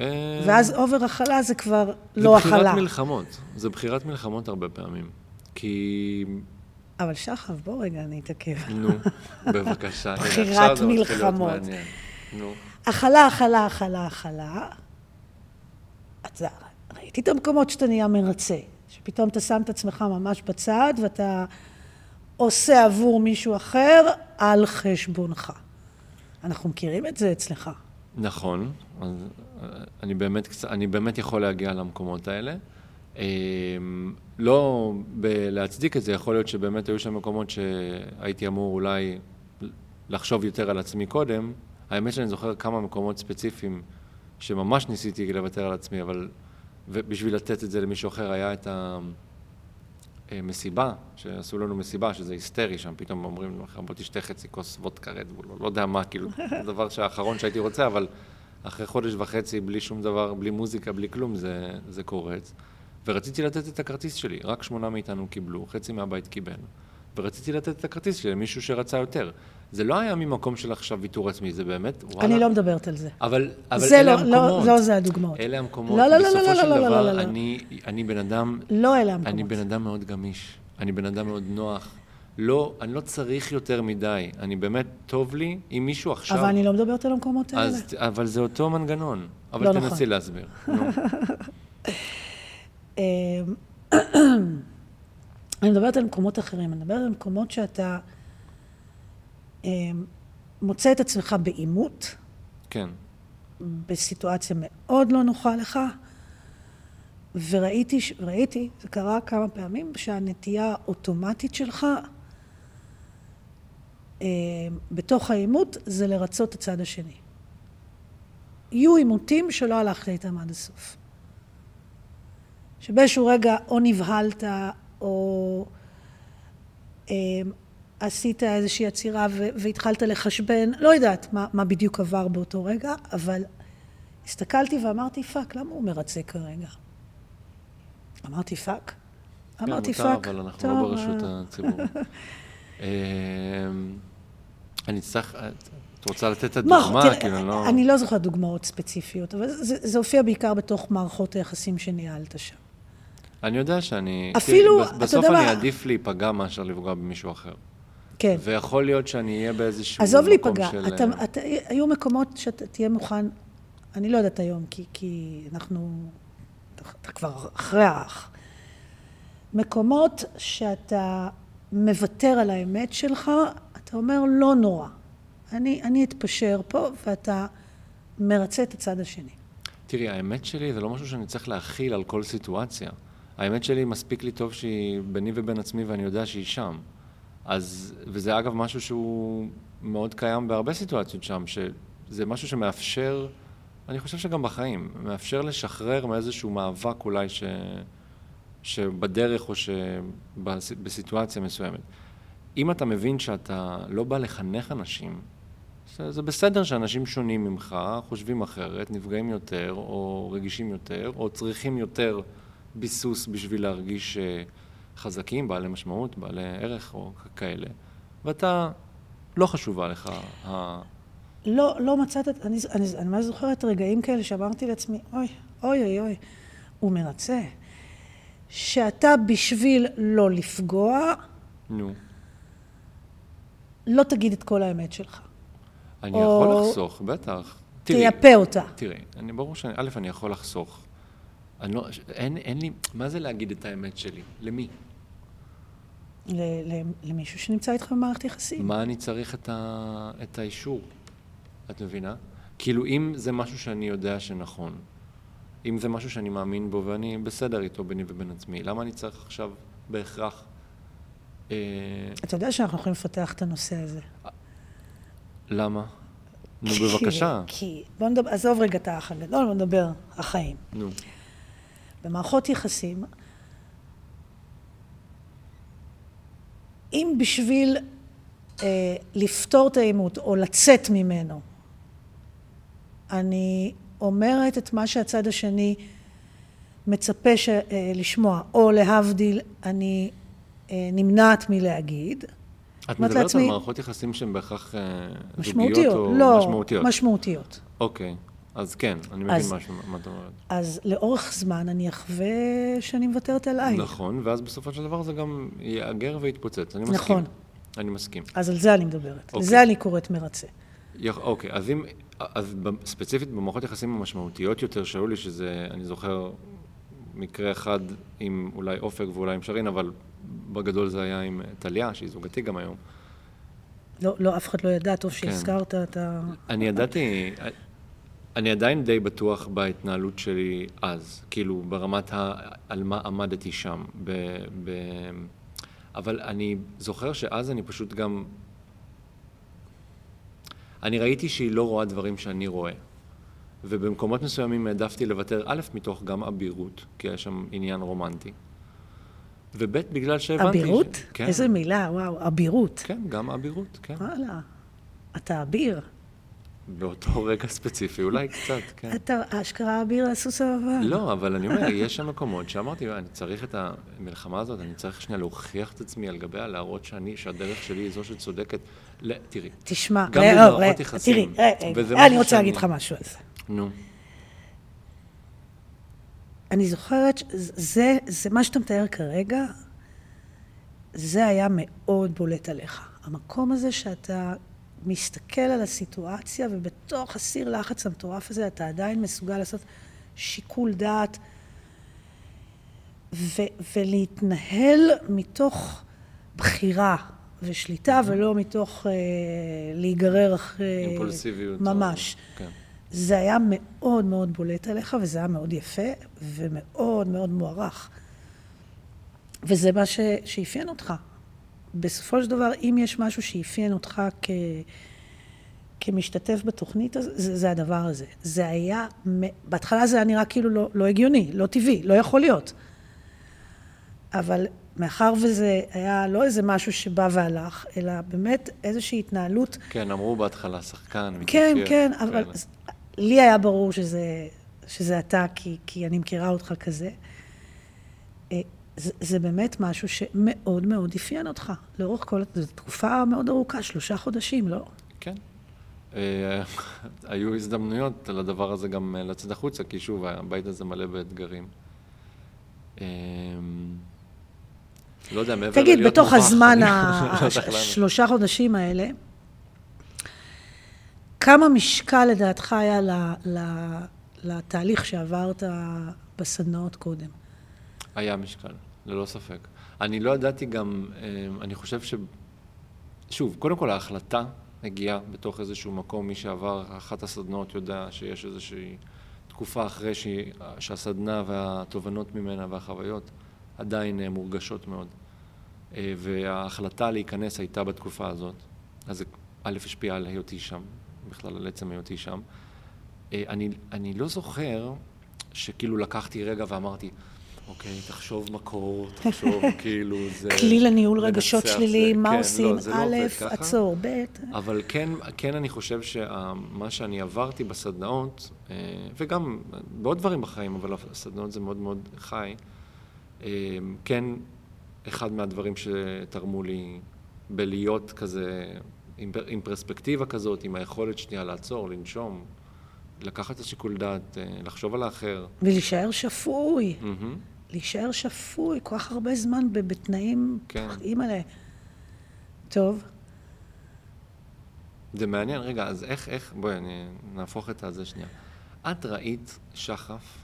אה, ואז over הכלה זה כבר זה לא בחירת הכלה. מלחמות, זה בחירת מלחמות הרבה פעמים. כי... אבל שחף, בוא רגע אני אתעכב. נו, בבקשה. בחירת זה מלחמות. נו. הכלה, הכלה, הכלה, הכלה. אתה ראיתי את המקומות שאתה נהיה מרצה. שפתאום אתה שם את עצמך ממש בצד ואתה עושה עבור מישהו אחר על חשבונך. אנחנו מכירים את זה אצלך. נכון, אז אה, אני באמת, אני באמת יכול להגיע למקומות האלה. אה, לא להצדיק את זה, יכול להיות שבאמת היו שם מקומות שהייתי אמור אולי לחשוב יותר על עצמי קודם. האמת שאני זוכר כמה מקומות ספציפיים שממש ניסיתי לוותר על עצמי, אבל בשביל לתת את זה למישהו אחר היה את המסיבה, שעשו לנו מסיבה, שזה היסטרי שם, פתאום אומרים לך, בוא תשתה חצי כוס וודקה רדבול, לא יודע מה, כאילו, זה דבר שהאחרון שהייתי רוצה, אבל אחרי חודש וחצי, בלי שום דבר, בלי מוזיקה, בלי כלום, זה, זה קורץ. ורציתי לתת את הכרטיס שלי, רק שמונה מאיתנו קיבלו, חצי מהבית קיבל. ורציתי לתת את הכרטיס שלי למישהו שרצה יותר. זה לא היה ממקום של עכשיו ויתור עצמי, זה באמת, וואלה. אני לא מדברת על זה. אבל, אבל אלה לא, המקומות. לא, לא זה הדוגמאות. אלה המקומות. לא, לא, לא, לא, של לא, דבר, לא, לא, לא. אני, אני בן אדם... לא אלה המקומות. אני בן אדם מאוד גמיש. אני בן אדם מאוד נוח. לא, אני לא צריך יותר מדי. אני באמת, טוב לי אם מישהו עכשיו... אבל אני לא מדברת על המקומות האלה. אז, אבל זה אותו מנגנון. אבל לא תנסי נכון. להסביר. אמ, אני מדברת על מקומות אחרים, אני מדברת על מקומות שאתה אמ, מוצא את עצמך בעימות, כן. בסיטואציה מאוד לא נוחה לך, וראיתי, ראיתי, זה קרה כמה פעמים, שהנטייה האוטומטית שלך בתוך העימות זה לרצות את הצד השני. יהיו עימותים שלא הלכת איתם עד הסוף. שבאיזשהו רגע או נבהלת או אה, עשית איזושהי עצירה והתחלת לחשבן, לא יודעת מה, מה בדיוק עבר באותו רגע, אבל הסתכלתי ואמרתי, fuck, למה הוא מרצה כרגע? אמרתי fuck? אמרתי fuck. מותר, אבל אנחנו טוב, לא ברשות אה, הציבור. אני אצטרך... את רוצה לתת את מה, הדוגמה? תראה, כאילו, אני לא... אני לא זוכרת דוגמאות ספציפיות, אבל זה, זה הופיע בעיקר בתוך מערכות היחסים שניהלת שם. אני יודע שאני... אפילו, אתה בסוף יודע אני מה- אעדיף להיפגע מאשר לפגוע במישהו אחר. כן. ויכול להיות שאני אהיה באיזשהו עזוב מקום להיפגע, של... אתה, אתה, היו מקומות שאתה תהיה מוכן, אני לא יודעת היום, כי, כי אנחנו, אתה כבר אחרי האח. מקומות שאתה מוותר על האמת שלך, אתה אומר לא נורא, אני, אני אתפשר פה, ואתה מרצה את הצד השני. תראי, האמת שלי זה לא משהו שאני צריך להכיל על כל סיטואציה. האמת שלי מספיק לי טוב שהיא ביני ובין עצמי ואני יודע שהיא שם. אז, וזה אגב משהו שהוא מאוד קיים בהרבה סיטואציות שם, שזה משהו שמאפשר, אני חושב שגם בחיים, מאפשר לשחרר מאיזשהו מאבק אולי ש, שבדרך או שבסיטואציה מסוימת. אם אתה מבין שאתה לא בא לחנך אנשים, זה, בסדר שאנשים שונים ממך, חושבים אחרת, נפגעים יותר, או רגישים יותר, או צריכים יותר ביסוס בשביל להרגיש אה, חזקים, בעלי משמעות, בעלי ערך או כאלה, ואתה, לא חשובה לך ה... לא, לא מצאת, אני, אני, אני ממש זוכרת רגעים כאלה שאמרתי לעצמי, אוי, אוי, אוי, אוי, הוא מרצה. שאתה בשביל לא לפגוע, נו. לא תגיד את כל האמת שלך. אני או- יכול לחסוך, בטח. תראי, תייפה אותה. תראי, אני ברור שאני, א', אני יכול לחסוך. אני לא, אין, אין לי, מה זה להגיד את האמת שלי? למי? ל- ל- למישהו שנמצא איתך במערכת יחסים. מה אני צריך את, ה, את האישור? את מבינה? כאילו, אם זה משהו שאני יודע שנכון, אם זה משהו שאני מאמין בו ואני בסדר איתו ביני ובין עצמי, למה אני צריך עכשיו בהכרח... אה, אתה יודע שאנחנו יכולים לפתח את הנושא הזה. למה? נו, בבקשה. כי, בוא נדבר, עזוב רגע את האח הגדול, בוא נדבר החיים. נו. במערכות יחסים, אם בשביל אה, לפתור את העימות או לצאת ממנו, אני אומרת את מה שהצד השני מצפה ש, אה, לשמוע, או להבדיל, אני נמנעת מלהגיד. את מדברת לעצמי- על מערכות יחסים שהן בהכרח אה, זוגיות משמעותיות, או לא, משמעותיות? משמעותיות. אוקיי, אז כן, אני מבין אז- משהו, מה את אומרת. אז לאורך זמן אני אחווה שאני מוותרת עליי. נכון, ואז בסופו של דבר זה גם ייאגר ויתפוצץ, אני מסכים. נכון. אני מסכים. אז על זה אני מדברת. אוקיי. לזה אני קוראת מרצה. יכ- אוקיי, אז אם, אז ספציפית במערכות יחסים המשמעותיות יותר שהיו לי, שזה, אני זוכר, מקרה אחד עם אולי אופק ואולי עם שרין, אבל בגדול זה היה עם טליה, שהיא זוגתי גם היום. לא, לא, אף אחד לא ידע, טוב כן. שהזכרת את ה... אני ידעתי, אני עדיין די בטוח בהתנהלות שלי אז, כאילו ברמת ה... על מה עמדתי שם. ב... ב... אבל אני זוכר שאז אני פשוט גם... אני ראיתי שהיא לא רואה דברים שאני רואה. ובמקומות מסוימים העדפתי לוותר, א', מתוך גם אבירות, כי היה שם עניין רומנטי. וב', בגלל שהבנתי... אבירות? ש... כן. איזה מילה, וואו, אבירות. כן, גם אבירות, כן. וואלה, אתה אביר. באותו רגע ספציפי, אולי קצת, כן. אתה אשכרה אביר הסוס הלבן. לא, אבל אני אומר, יש שם מקומות שאמרתי, אני צריך את המלחמה הזאת, אני צריך שנייה להוכיח את עצמי על גביה, להראות שאני, שהדרך שלי היא זו שצודקת. תראי, תשמע, גם במערכות יחסים. תראי, אני רוצה להגיד לך משהו על זה. נו. אני זוכרת, זה, זה מה שאתה מתאר כרגע, זה היה מאוד בולט עליך. המקום הזה שאתה מסתכל על הסיטואציה, ובתוך הסיר לחץ המטורף הזה אתה עדיין מסוגל לעשות שיקול דעת ו- ולהתנהל מתוך בחירה ושליטה, mm-hmm. ולא מתוך אה, להיגרר אחרי... אימפולסיביות. ממש. או... כן. זה היה מאוד מאוד בולט עליך, וזה היה מאוד יפה, ומאוד מאוד מוערך. וזה מה ש... שאפיין אותך. בסופו של דבר, אם יש משהו שאפיין אותך כ... כמשתתף בתוכנית הזאת, זה, זה הדבר הזה. זה היה, בהתחלה זה היה נראה כאילו לא, לא הגיוני, לא טבעי, לא יכול להיות. אבל מאחר וזה היה לא איזה משהו שבא והלך, אלא באמת איזושהי התנהלות... כן, אמרו בהתחלה שחקן, מתיישב. כן, כן, אבל כן. לי היה ברור שזה, שזה אתה, כי, כי אני מכירה אותך כזה. אה, זה, זה באמת משהו שמאוד מאוד אפיין אותך, לאורך כל... זו תקופה מאוד ארוכה, שלושה חודשים, לא? כן. אה, היו הזדמנויות לדבר הזה גם לצאת החוצה, כי שוב, הבית הזה מלא באתגרים. אה, לא יודע, מעבר תגיד, בתוך הזמן, השלושה חודשים האלה, כמה משקל לדעתך היה לתהליך שעברת בסדנאות קודם? היה משקל. ללא ספק. אני לא ידעתי גם, אה, אני חושב ש... שוב, קודם כל ההחלטה הגיעה בתוך איזשהו מקום, מי שעבר אחת הסדנאות יודע שיש איזושהי תקופה אחרי ש... שהסדנה והתובנות ממנה והחוויות עדיין אה, מורגשות מאוד. אה, וההחלטה להיכנס הייתה בתקופה הזאת. אז זה א', השפיע על היותי שם, בכלל על עצם היותי שם. אני, אני לא זוכר שכאילו לקחתי רגע ואמרתי, אוקיי, תחשוב מקור, תחשוב כאילו זה... כלי לניהול רגשות שליליים, מה כן, עושים? לא, לא א', לא עצור, ב'. אבל כן, כן אני חושב שמה שאני עברתי בסדנאות, אה, וגם בעוד דברים בחיים, אבל הסדנאות זה מאוד מאוד חי, אה, כן, אחד מהדברים שתרמו לי בלהיות כזה, עם, עם פרספקטיבה כזאת, עם היכולת שנייה לעצור, לנשום, לקחת את השיקול דעת, אה, לחשוב על האחר. ולהישאר שפוי. Mm-hmm. להישאר שפוי כל כך הרבה זמן בתנאים, כן. אימא'לה. טוב. זה מעניין, רגע, אז איך, איך, בואי, אני נהפוך את זה שנייה. את ראית שחף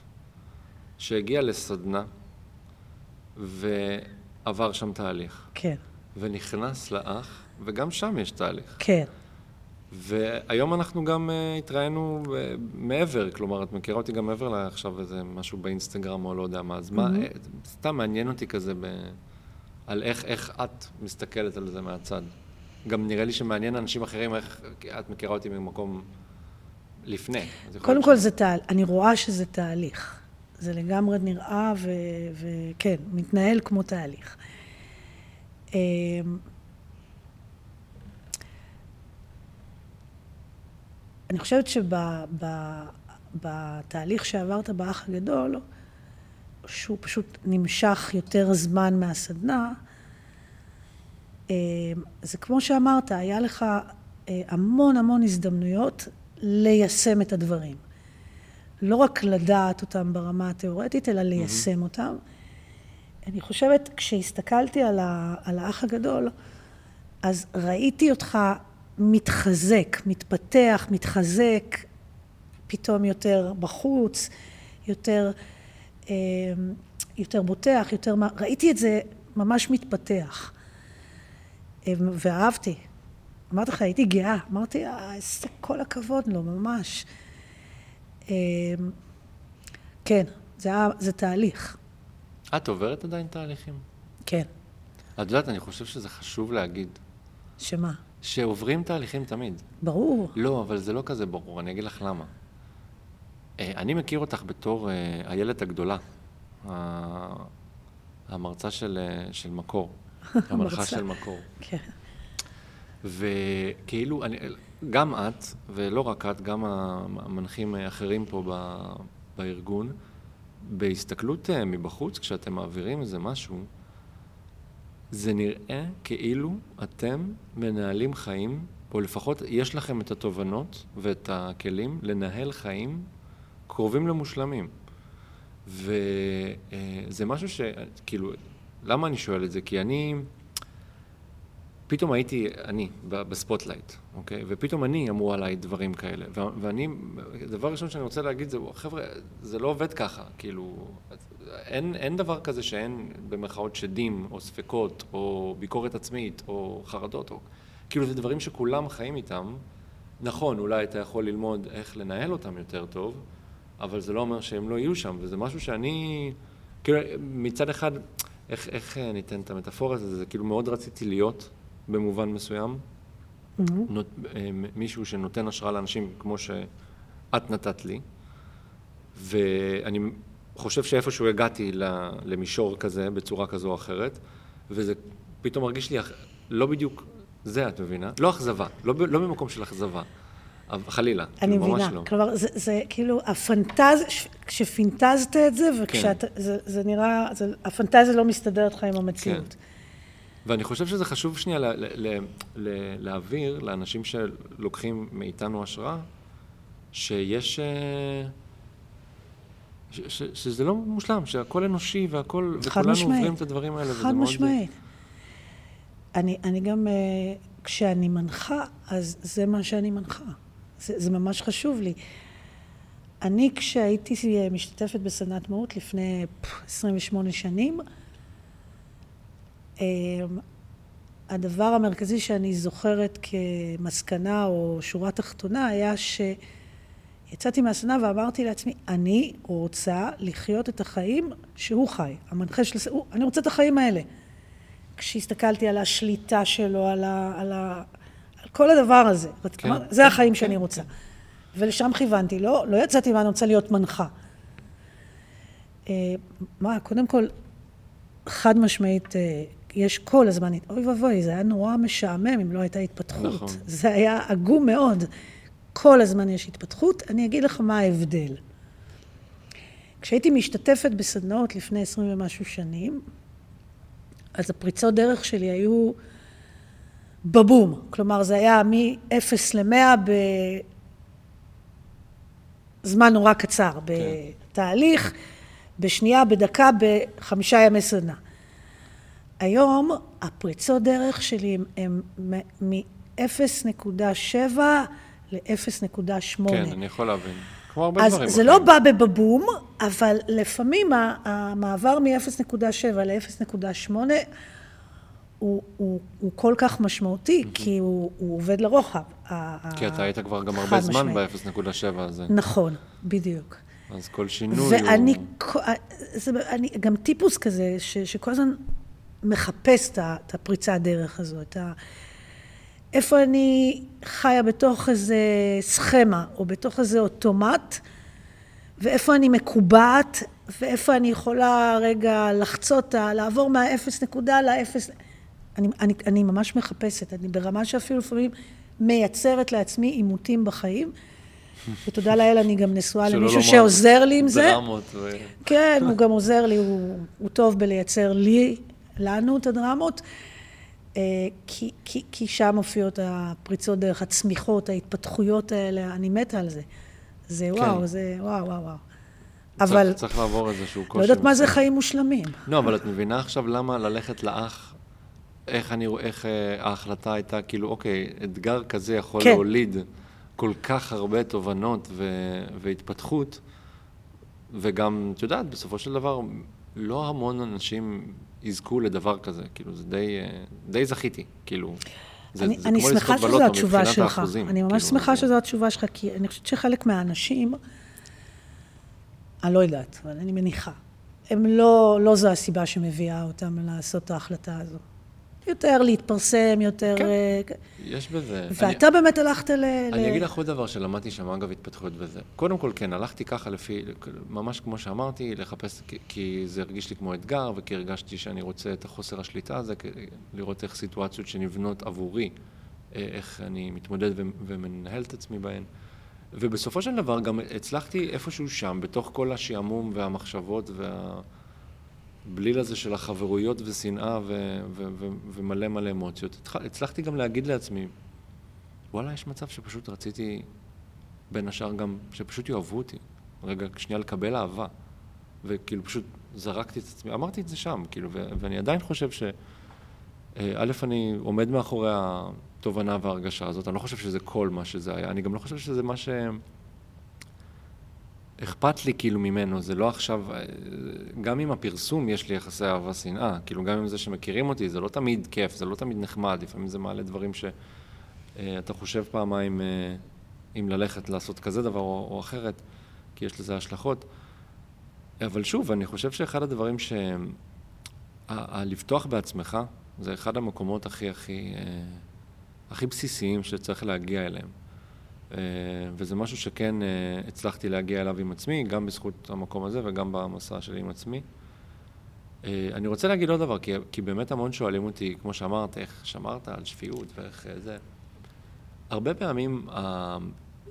שהגיע לסדנה ועבר שם תהליך. כן. ונכנס לאח, וגם שם יש תהליך. כן. והיום אנחנו גם uh, התראינו uh, מעבר, כלומר, את מכירה אותי גם מעבר לעכשיו איזה משהו באינסטגרם או לא יודע מה, אז mm-hmm. מה, uh, סתם מעניין אותי כזה ב, על איך, איך את מסתכלת על זה מהצד. גם נראה לי שמעניין אנשים אחרים איך את מכירה אותי ממקום לפני. קודם כל ש... זה תהליך, אני רואה שזה תהליך. זה לגמרי נראה וכן, מתנהל כמו תהליך. אני חושבת שבתהליך שעברת באח הגדול, שהוא פשוט נמשך יותר זמן מהסדנה, אה, זה כמו שאמרת, היה לך אה, המון המון הזדמנויות ליישם את הדברים. לא רק לדעת אותם ברמה התיאורטית, אלא ליישם mm-hmm. אותם. אני חושבת, כשהסתכלתי על, ה, על האח הגדול, אז ראיתי אותך מתחזק, מתפתח, מתחזק, פתאום יותר בחוץ, יותר אה, יותר בוטח, יותר... ראיתי את זה ממש מתפתח. אה, ואהבתי. אמרתי לך, הייתי גאה. אמרתי, אה, איזה כל הכבוד לו, ממש. אה, כן, זה, זה תהליך. את עוברת עדיין תהליכים? כן. את יודעת, אני חושב שזה חשוב להגיד. שמה? שעוברים תהליכים תמיד. ברור. לא, אבל זה לא כזה ברור, אני אגיד לך למה. אני מכיר אותך בתור איילת הגדולה, המרצה של, של מקור, המלכה של מקור. כן. וכאילו, אני, גם את, ולא רק את, גם המנחים האחרים פה ב, בארגון, בהסתכלות אה, מבחוץ, כשאתם מעבירים איזה משהו, זה נראה כאילו אתם מנהלים חיים, או לפחות יש לכם את התובנות ואת הכלים לנהל חיים קרובים למושלמים. וזה משהו ש... כאילו, למה אני שואל את זה? כי אני... פתאום הייתי אני ב spotlight, אוקיי? ופתאום אני אמרו עליי דברים כאלה. ואני, דבר ראשון שאני רוצה להגיד זה, חבר'ה, זה לא עובד ככה. כאילו, אין, אין דבר כזה שאין במרכאות שדים, או ספקות, או ביקורת עצמית, או חרדות, או... כאילו, זה דברים שכולם חיים איתם. נכון, אולי אתה יכול ללמוד איך לנהל אותם יותר טוב, אבל זה לא אומר שהם לא יהיו שם, וזה משהו שאני... כאילו, מצד אחד, איך, איך ניתן את המטאפורה הזאת? זה כאילו מאוד רציתי להיות במובן מסוים. Mm-hmm. נות, אה, מישהו שנותן השראה לאנשים כמו שאת נתת לי, ואני חושב שאיפשהו הגעתי למישור כזה, בצורה כזו או אחרת, וזה פתאום מרגיש לי לא בדיוק זה, את מבינה? לא אכזבה, לא, לא במקום של אכזבה. חלילה, אני כאילו, מבינה, לא. כלומר, זה, זה כאילו, הפנטז, כשפינטזת את זה, וכשאתה, כן. זה, זה נראה, זה, הפנטזיה לא מסתדרת לך עם המציאות. כן. ואני חושב שזה חשוב שנייה ל, ל, ל, ל, להעביר לאנשים שלוקחים מאיתנו השראה, שיש... אה, ש, ש, שזה לא מושלם, שהכל אנושי והכל, וכולנו משמעית. עוברים את הדברים האלה, חד משמעית. אני, אני גם, אה, כשאני מנחה, אז זה מה שאני מנחה. זה, זה ממש חשוב לי. אני, כשהייתי משתתפת בסדנת מהות לפני 28 שנים, אמ, הדבר המרכזי שאני זוכרת כמסקנה או שורה תחתונה היה שיצאתי מהסדנה ואמרתי לעצמי, אני רוצה לחיות את החיים שהוא חי. המנחה של... אני רוצה את החיים האלה. כשהסתכלתי על השליטה שלו, על, ה, על, ה, על כל הדבר הזה. כן, זה כן, החיים כן, שאני רוצה. כן. ולשם כיוונתי. לא, לא יצאתי ואני רוצה להיות מנחה. אה, מה, קודם כל, חד משמעית, אה, יש כל הזמן, אוי ואבוי, זה היה נורא משעמם אם לא הייתה התפתחות. נכון. זה היה עגום מאוד. כל הזמן יש התפתחות. אני אגיד לך מה ההבדל. כשהייתי משתתפת בסדנאות לפני עשרים ומשהו שנים, אז הפריצות דרך שלי היו בבום. כלומר, זה היה מ-0 ל-100 בזמן נורא קצר, כן. בתהליך, בשנייה, בדקה, בחמישה ימי סדנה. היום הפריצות דרך שלי הם מ-0.7 ל-0.8. כן, אני יכול להבין. כמו הרבה דברים. אז זה לא בא בבבום, אבל לפעמים המעבר מ-0.7 ל-0.8 הוא, הוא, הוא כל כך משמעותי, mm-hmm. כי הוא, הוא עובד לרוחב. כי אתה היית כבר גם הרבה זמן ב-0.7 הזה. נכון, בדיוק. אז כל שינוי ואני, הוא... ואני, גם טיפוס כזה, ש, שכל הזמן מחפש את הפריצה הדרך הזו, את ה... איפה אני חיה בתוך איזה סכמה, או בתוך איזה אוטומט, ואיפה אני מקובעת, ואיפה אני יכולה רגע לחצות, לעבור מהאפס נקודה לאפס... אני, אני, אני ממש מחפשת, אני ברמה שאפילו לפעמים מייצרת לעצמי עימותים בחיים. ותודה לאל, אני גם נשואה למישהו שעוזר לי עם זה. דרמות. ו... כן, הוא גם עוזר לי, הוא, הוא טוב בלייצר לי, לנו את הדרמות. אה, כי, כי, כי שם מופיעות הפריצות דרך, הצמיחות, ההתפתחויות האלה, אני מתה על זה. זה כן. וואו, זה וואו, וואו, וואו. אבל... צריך, צריך לעבור איזשהו קושי. לא יודעת מה זה חיים מושלמים. לא, אבל את מבינה עכשיו למה ללכת לאח, איך, אני, איך אה, ההחלטה הייתה, כאילו, אוקיי, אתגר כזה יכול כן. להוליד כל כך הרבה תובנות ו, והתפתחות, וגם, את יודעת, בסופו של דבר, לא המון אנשים יזכו לדבר כזה, כאילו, זה די, אה, די זכיתי, כאילו. זה, אני, זה אני שמחה שזו התשובה שלך. האחוזים, אני ממש כאילו, שמחה זה... שזו התשובה שלך, כי אני חושבת שחלק מהאנשים, אני לא יודעת, אבל אני מניחה, הם לא, לא זו הסיבה שמביאה אותם לעשות את ההחלטה הזו. יותר להתפרסם, יותר... כן, אה, יש בזה. ואתה אני, באמת הלכת ל... אני ל... אגיד לך עוד דבר שלמדתי שם, אגב, התפתחות בזה. קודם כל, כן, הלכתי ככה לפי, ממש כמו שאמרתי, לחפש, כי, כי זה הרגיש לי כמו אתגר, וכי הרגשתי שאני רוצה את החוסר השליטה הזה, לראות איך סיטואציות שנבנות עבורי, אה, איך אני מתמודד ומנהל את עצמי בהן. ובסופו של דבר גם הצלחתי איפשהו שם, בתוך כל השעמום והמחשבות וה... בליל הזה של החברויות ושנאה ו- ו- ו- ומלא מלא אמוציות, הצלחתי גם להגיד לעצמי, וואלה, יש מצב שפשוט רציתי, בין השאר גם, שפשוט יאהבו אותי. רגע, שנייה לקבל אהבה. וכאילו פשוט זרקתי את עצמי, אמרתי את זה שם, כאילו, ו- ואני עדיין חושב ש... אה, א', אני עומד מאחורי התובנה וההרגשה הזאת, אני לא חושב שזה כל מה שזה היה, אני גם לא חושב שזה מה ש... אכפת לי כאילו ממנו, זה לא עכשיו, גם עם הפרסום יש לי יחסי אהבה שנאה, כאילו גם עם זה שמכירים אותי, זה לא תמיד כיף, זה לא תמיד נחמד, לפעמים זה מעלה דברים שאתה חושב פעמיים אה, אם ללכת לעשות כזה דבר או, או אחרת, כי יש לזה השלכות. אבל שוב, אני חושב שאחד הדברים ש... לפתוח בעצמך, זה אחד המקומות הכי הכי, אה, הכי בסיסיים שצריך להגיע אליהם. אה, וזה משהו שכן אה, הצלחתי להגיע אליו עם עצמי, גם בזכות המקום הזה וגם במסע שלי עם עצמי. אה, אני רוצה להגיד עוד דבר, כי, כי באמת המון שואלים אותי, כמו שאמרת, איך שמרת על שפיות ואיך זה. הרבה פעמים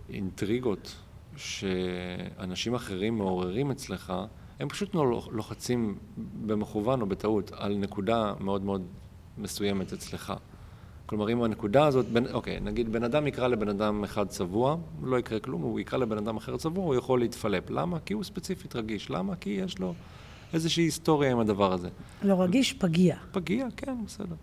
האינטריגות שאנשים אחרים מעוררים אצלך, הם פשוט לוחצים במכוון או בטעות על נקודה מאוד מאוד מסוימת אצלך. כלומר, אם הנקודה הזאת, בין, אוקיי, נגיד בן אדם יקרא לבן אדם אחד צבוע, לא יקרה כלום, הוא יקרא לבן אדם אחר צבוע, הוא יכול להתפלפ. למה? כי הוא ספציפית רגיש. למה? כי יש לו איזושהי היסטוריה עם הדבר הזה. לא רגיש, פגיע. פגיע, כן, בסדר.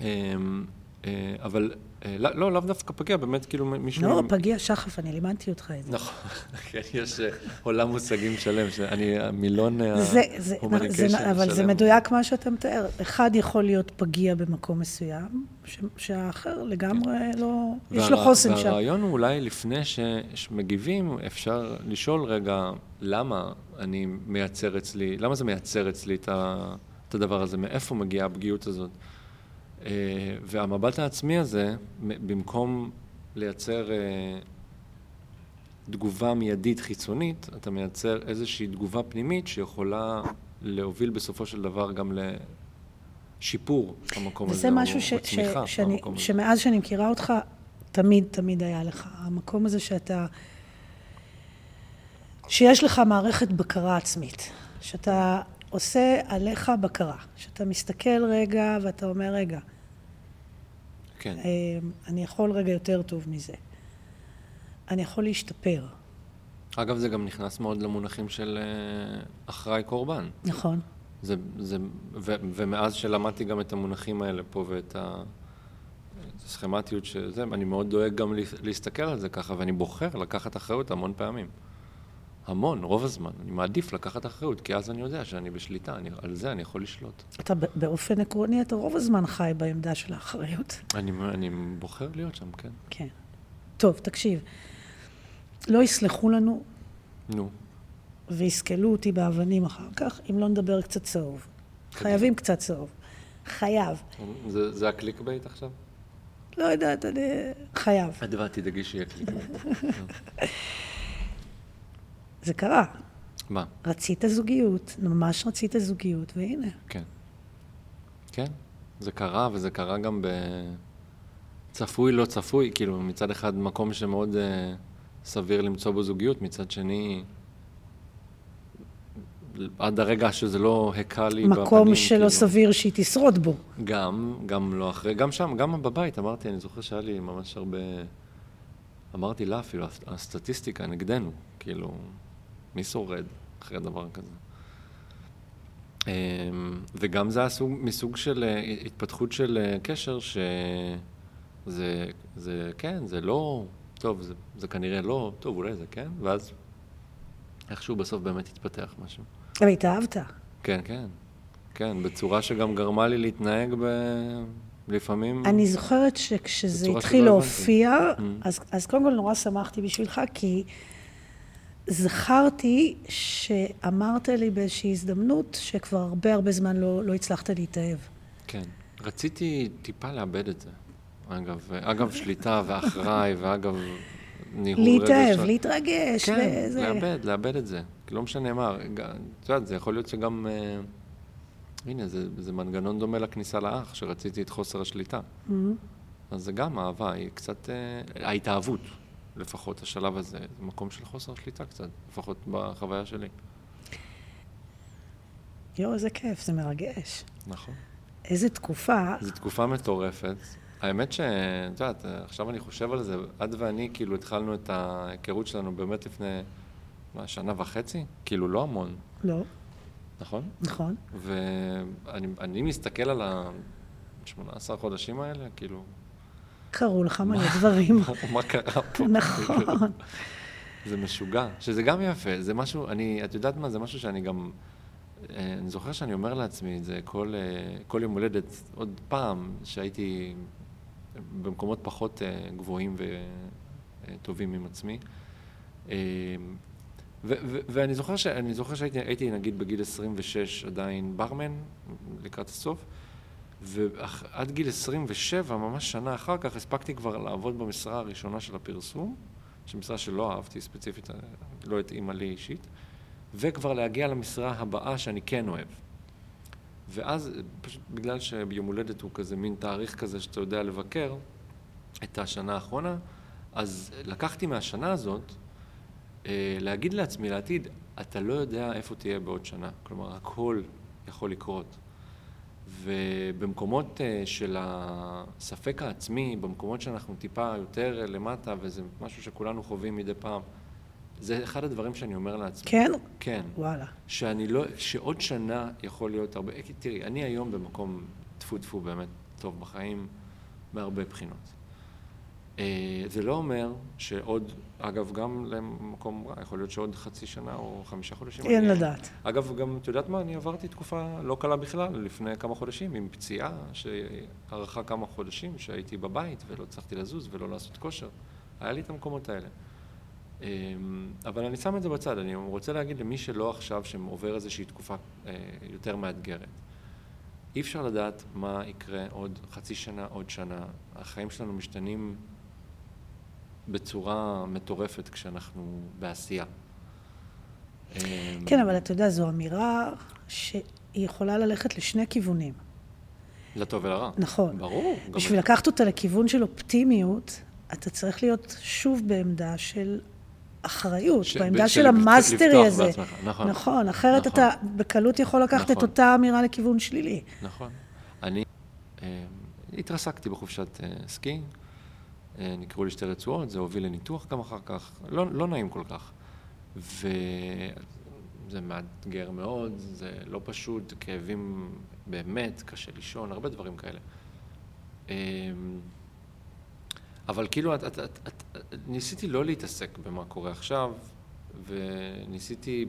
אמ, אה, אבל לא, לא, לאו דווקא פגיע, באמת כאילו מישהו... לא, פגיע, שחף, אני לימדתי אותך את זה. נכון, כן, יש אה, עולם מושגים שלם, שאני, המילון ההומניקיישן שלם. אבל זה מדויק מה שאתה מתאר. אחד יכול להיות פגיע במקום מסוים, שהאחר לגמרי כן. לא... יש לו חוסן שם. והרעיון הוא אולי לפני שמגיבים, אפשר לשאול רגע, למה אני מייצר אצלי, למה זה מייצר אצלי את הדבר הזה, מאיפה מגיעה הפגיעות הזאת? אה, והמבט העצמי הזה, במקום לייצר אה, תגובה מיידית חיצונית, אתה מייצר איזושהי תגובה פנימית שיכולה להוביל בסופו של דבר גם לשיפור המקום הזה, או משהו ש, ש, שאני, שמאז שאני מכירה אותך, תמיד תמיד היה לך. המקום הזה שאתה, שיש לך מערכת בקרה עצמית, שאתה עושה עליך בקרה. שאתה מסתכל רגע ואתה אומר, רגע, כן. אמ, אני יכול רגע יותר טוב מזה. אני יכול להשתפר. אגב, זה גם נכנס מאוד למונחים של אה, אחראי קורבן. נכון. זה, זה, ו, ומאז שלמדתי גם את המונחים האלה פה ואת הסכמטיות של זה, אני מאוד דואג גם להסתכל על זה ככה, ואני בוחר לקחת אחריות המון פעמים. המון, רוב הזמן. אני מעדיף לקחת אחריות, כי אז אני יודע שאני בשליטה, אני, על זה אני יכול לשלוט. אתה באופן עקרוני, אתה רוב הזמן חי בעמדה של האחריות. אני, אני בוחר להיות שם, כן. כן. טוב, תקשיב. לא יסלחו לנו. נו. ויסקלו אותי באבנים אחר כך, אם לא נדבר קצת צהוב. חייבים קצת צהוב. חייב. זה, זה ה clickbait עכשיו? לא יודעת, אני... חייב. את דבר, תדאגי שיהיה clickbait. זה קרה. מה? רצית זוגיות, ממש רצית זוגיות, והנה. כן. כן, זה קרה, וזה קרה גם ב... צפוי, לא צפוי, כאילו מצד אחד מקום שמאוד אה, סביר למצוא בו זוגיות, מצד שני, עד הרגע שזה לא הכה לי בפנים. מקום שלא כאילו. סביר שהיא תשרוד בו. גם, גם לא אחרי, גם שם, גם בבית, אמרתי, אני זוכר שהיה לי ממש הרבה, אמרתי לה אפילו, הסטטיסטיקה נגדנו, כאילו, מי שורד אחרי דבר כזה? אמ, וגם זה היה סוג, מסוג של אה, התפתחות של אה, קשר שזה, זה, כן, זה לא, טוב, זה, זה כנראה לא, טוב, אולי זה כן, ואז איכשהו בסוף באמת התפתח משהו. אבל התאהבת. כן, כן. כן, בצורה שגם גרמה לי להתנהג ב... לפעמים... אני זוכרת שכשזה התחיל להופיע, Mm. אז, אז קודם כל נורא שמחתי בשבילך, כי זכרתי שאמרת לי באיזושהי הזדמנות שכבר הרבה הרבה זמן לא, לא הצלחת להתאהב. כן. רציתי טיפה לאבד את זה. אגב, אגב שליטה ואחראי, ואגב ניהול להתאהב, רגשות. להתרגש, כן, וזה... לאבד, לאבד את זה. לא משנה מה, את יודעת, זה יכול להיות שגם... אה, הנה, זה, זה מנגנון דומה לכניסה לאח, שרציתי את חוסר השליטה. Mhm. אז זה גם אהבה, היא קצת... אה, ההתאהבות, לפחות, השלב הזה, זה מקום של חוסר שליטה קצת, לפחות בחוויה שלי. יואו, איזה כיף, זה מרגש. נכון. איזה תקופה. זו תקופה מטורפת. האמת שאת יודעת, עכשיו אני חושב על זה, את ואני כאילו התחלנו את ההיכרות שלנו באמת לפני, מה, שנה וחצי? כאילו לא המון, לא, נכון? נכון. ואני אני מסתכל על ה-18 חודשים האלה, כאילו, קרו לך מלא דברים. מה קרה פה? נכון. זה משוגע, שזה גם יפה, זה משהו, אני, את יודעת מה, זה משהו שאני גם, אה, אני זוכר שאני אומר לעצמי את זה כל, אה, כל יום הולדת, עוד פעם, שהייתי במקומות פחות אה, גבוהים וטובים עם עצמי. ו- ו- ואני זוכר, ש- זוכר שהייתי הייתי, נגיד בגיל 26 עדיין ברמן, לקראת הסוף, ועד גיל 27, ממש שנה אחר כך, הספקתי כבר לעבוד במשרה הראשונה של הפרסום, שהיא משרה שלא אהבתי ספציפית, לא התאימה לי אישית, וכבר להגיע למשרה הבאה שאני כן אוהב. ואז, פשוט בגלל שיום הולדת הוא כזה מין תאריך כזה שאתה יודע לבקר את השנה האחרונה, אז לקחתי מהשנה הזאת אה, להגיד לעצמי לעתיד, אתה לא יודע איפה תהיה בעוד שנה. כלומר, הכל יכול לקרות. ובמקומות אה, של הספק העצמי, במקומות שאנחנו טיפה יותר למטה, וזה משהו שכולנו חווים מדי פעם, זה אחד הדברים שאני אומר לעצמי. כן? כן. וואלה. שאני לא, שעוד שנה יכול להיות הרבה, תראי, אני היום במקום טפו טפו באמת טוב בחיים, מהרבה בחינות. אה, זה לא אומר שעוד, אגב, גם למקום רע, יכול להיות שעוד חצי שנה או חמישה חודשים. אין אני- לדעת. אגב, גם, את יודעת מה, אני עברתי תקופה לא קלה בכלל, לפני כמה חודשים, עם פציעה שארכה כמה חודשים, שהייתי בבית ולא הצלחתי לזוז ולא לעשות כושר. היה לי את המקומות האלה. אמ, אבל אני שם את זה בצד, אני רוצה להגיד למי שלא עכשיו, שעובר איזושהי תקופה אה, יותר מאתגרת. אי אפשר לדעת מה יקרה עוד חצי שנה, עוד שנה. החיים שלנו משתנים בצורה מטורפת כשאנחנו בעשייה. כן, אבל אתה יודע, זו אמירה שהיא יכולה ללכת לשני כיוונים. לטוב ולרע. נכון. ברור. גם- בשביל לקחת אותה לכיוון של אופטימיות, אתה צריך להיות שוב בעמדה של אחריות, ש- בעמדה של של ה mastery הזה. בעצמך, נכון. נכון, אחרת נכון. אתה בקלות יכול לקחת את נכון. אותה אמירה לכיוון שלילי. נכון. אני אה, התרסקתי בחופשת אה, סקי, נקרעו לי שתי רצועות, זה הוביל לניתוח גם אחר כך, לא, לא נעים כל כך. וזה מאתגר מאוד, זה לא פשוט, כאבים באמת, קשה לישון, הרבה דברים כאלה. אה, אבל כאילו, את, את, את, את, את, ניסיתי לא להתעסק במה קורה עכשיו, וניסיתי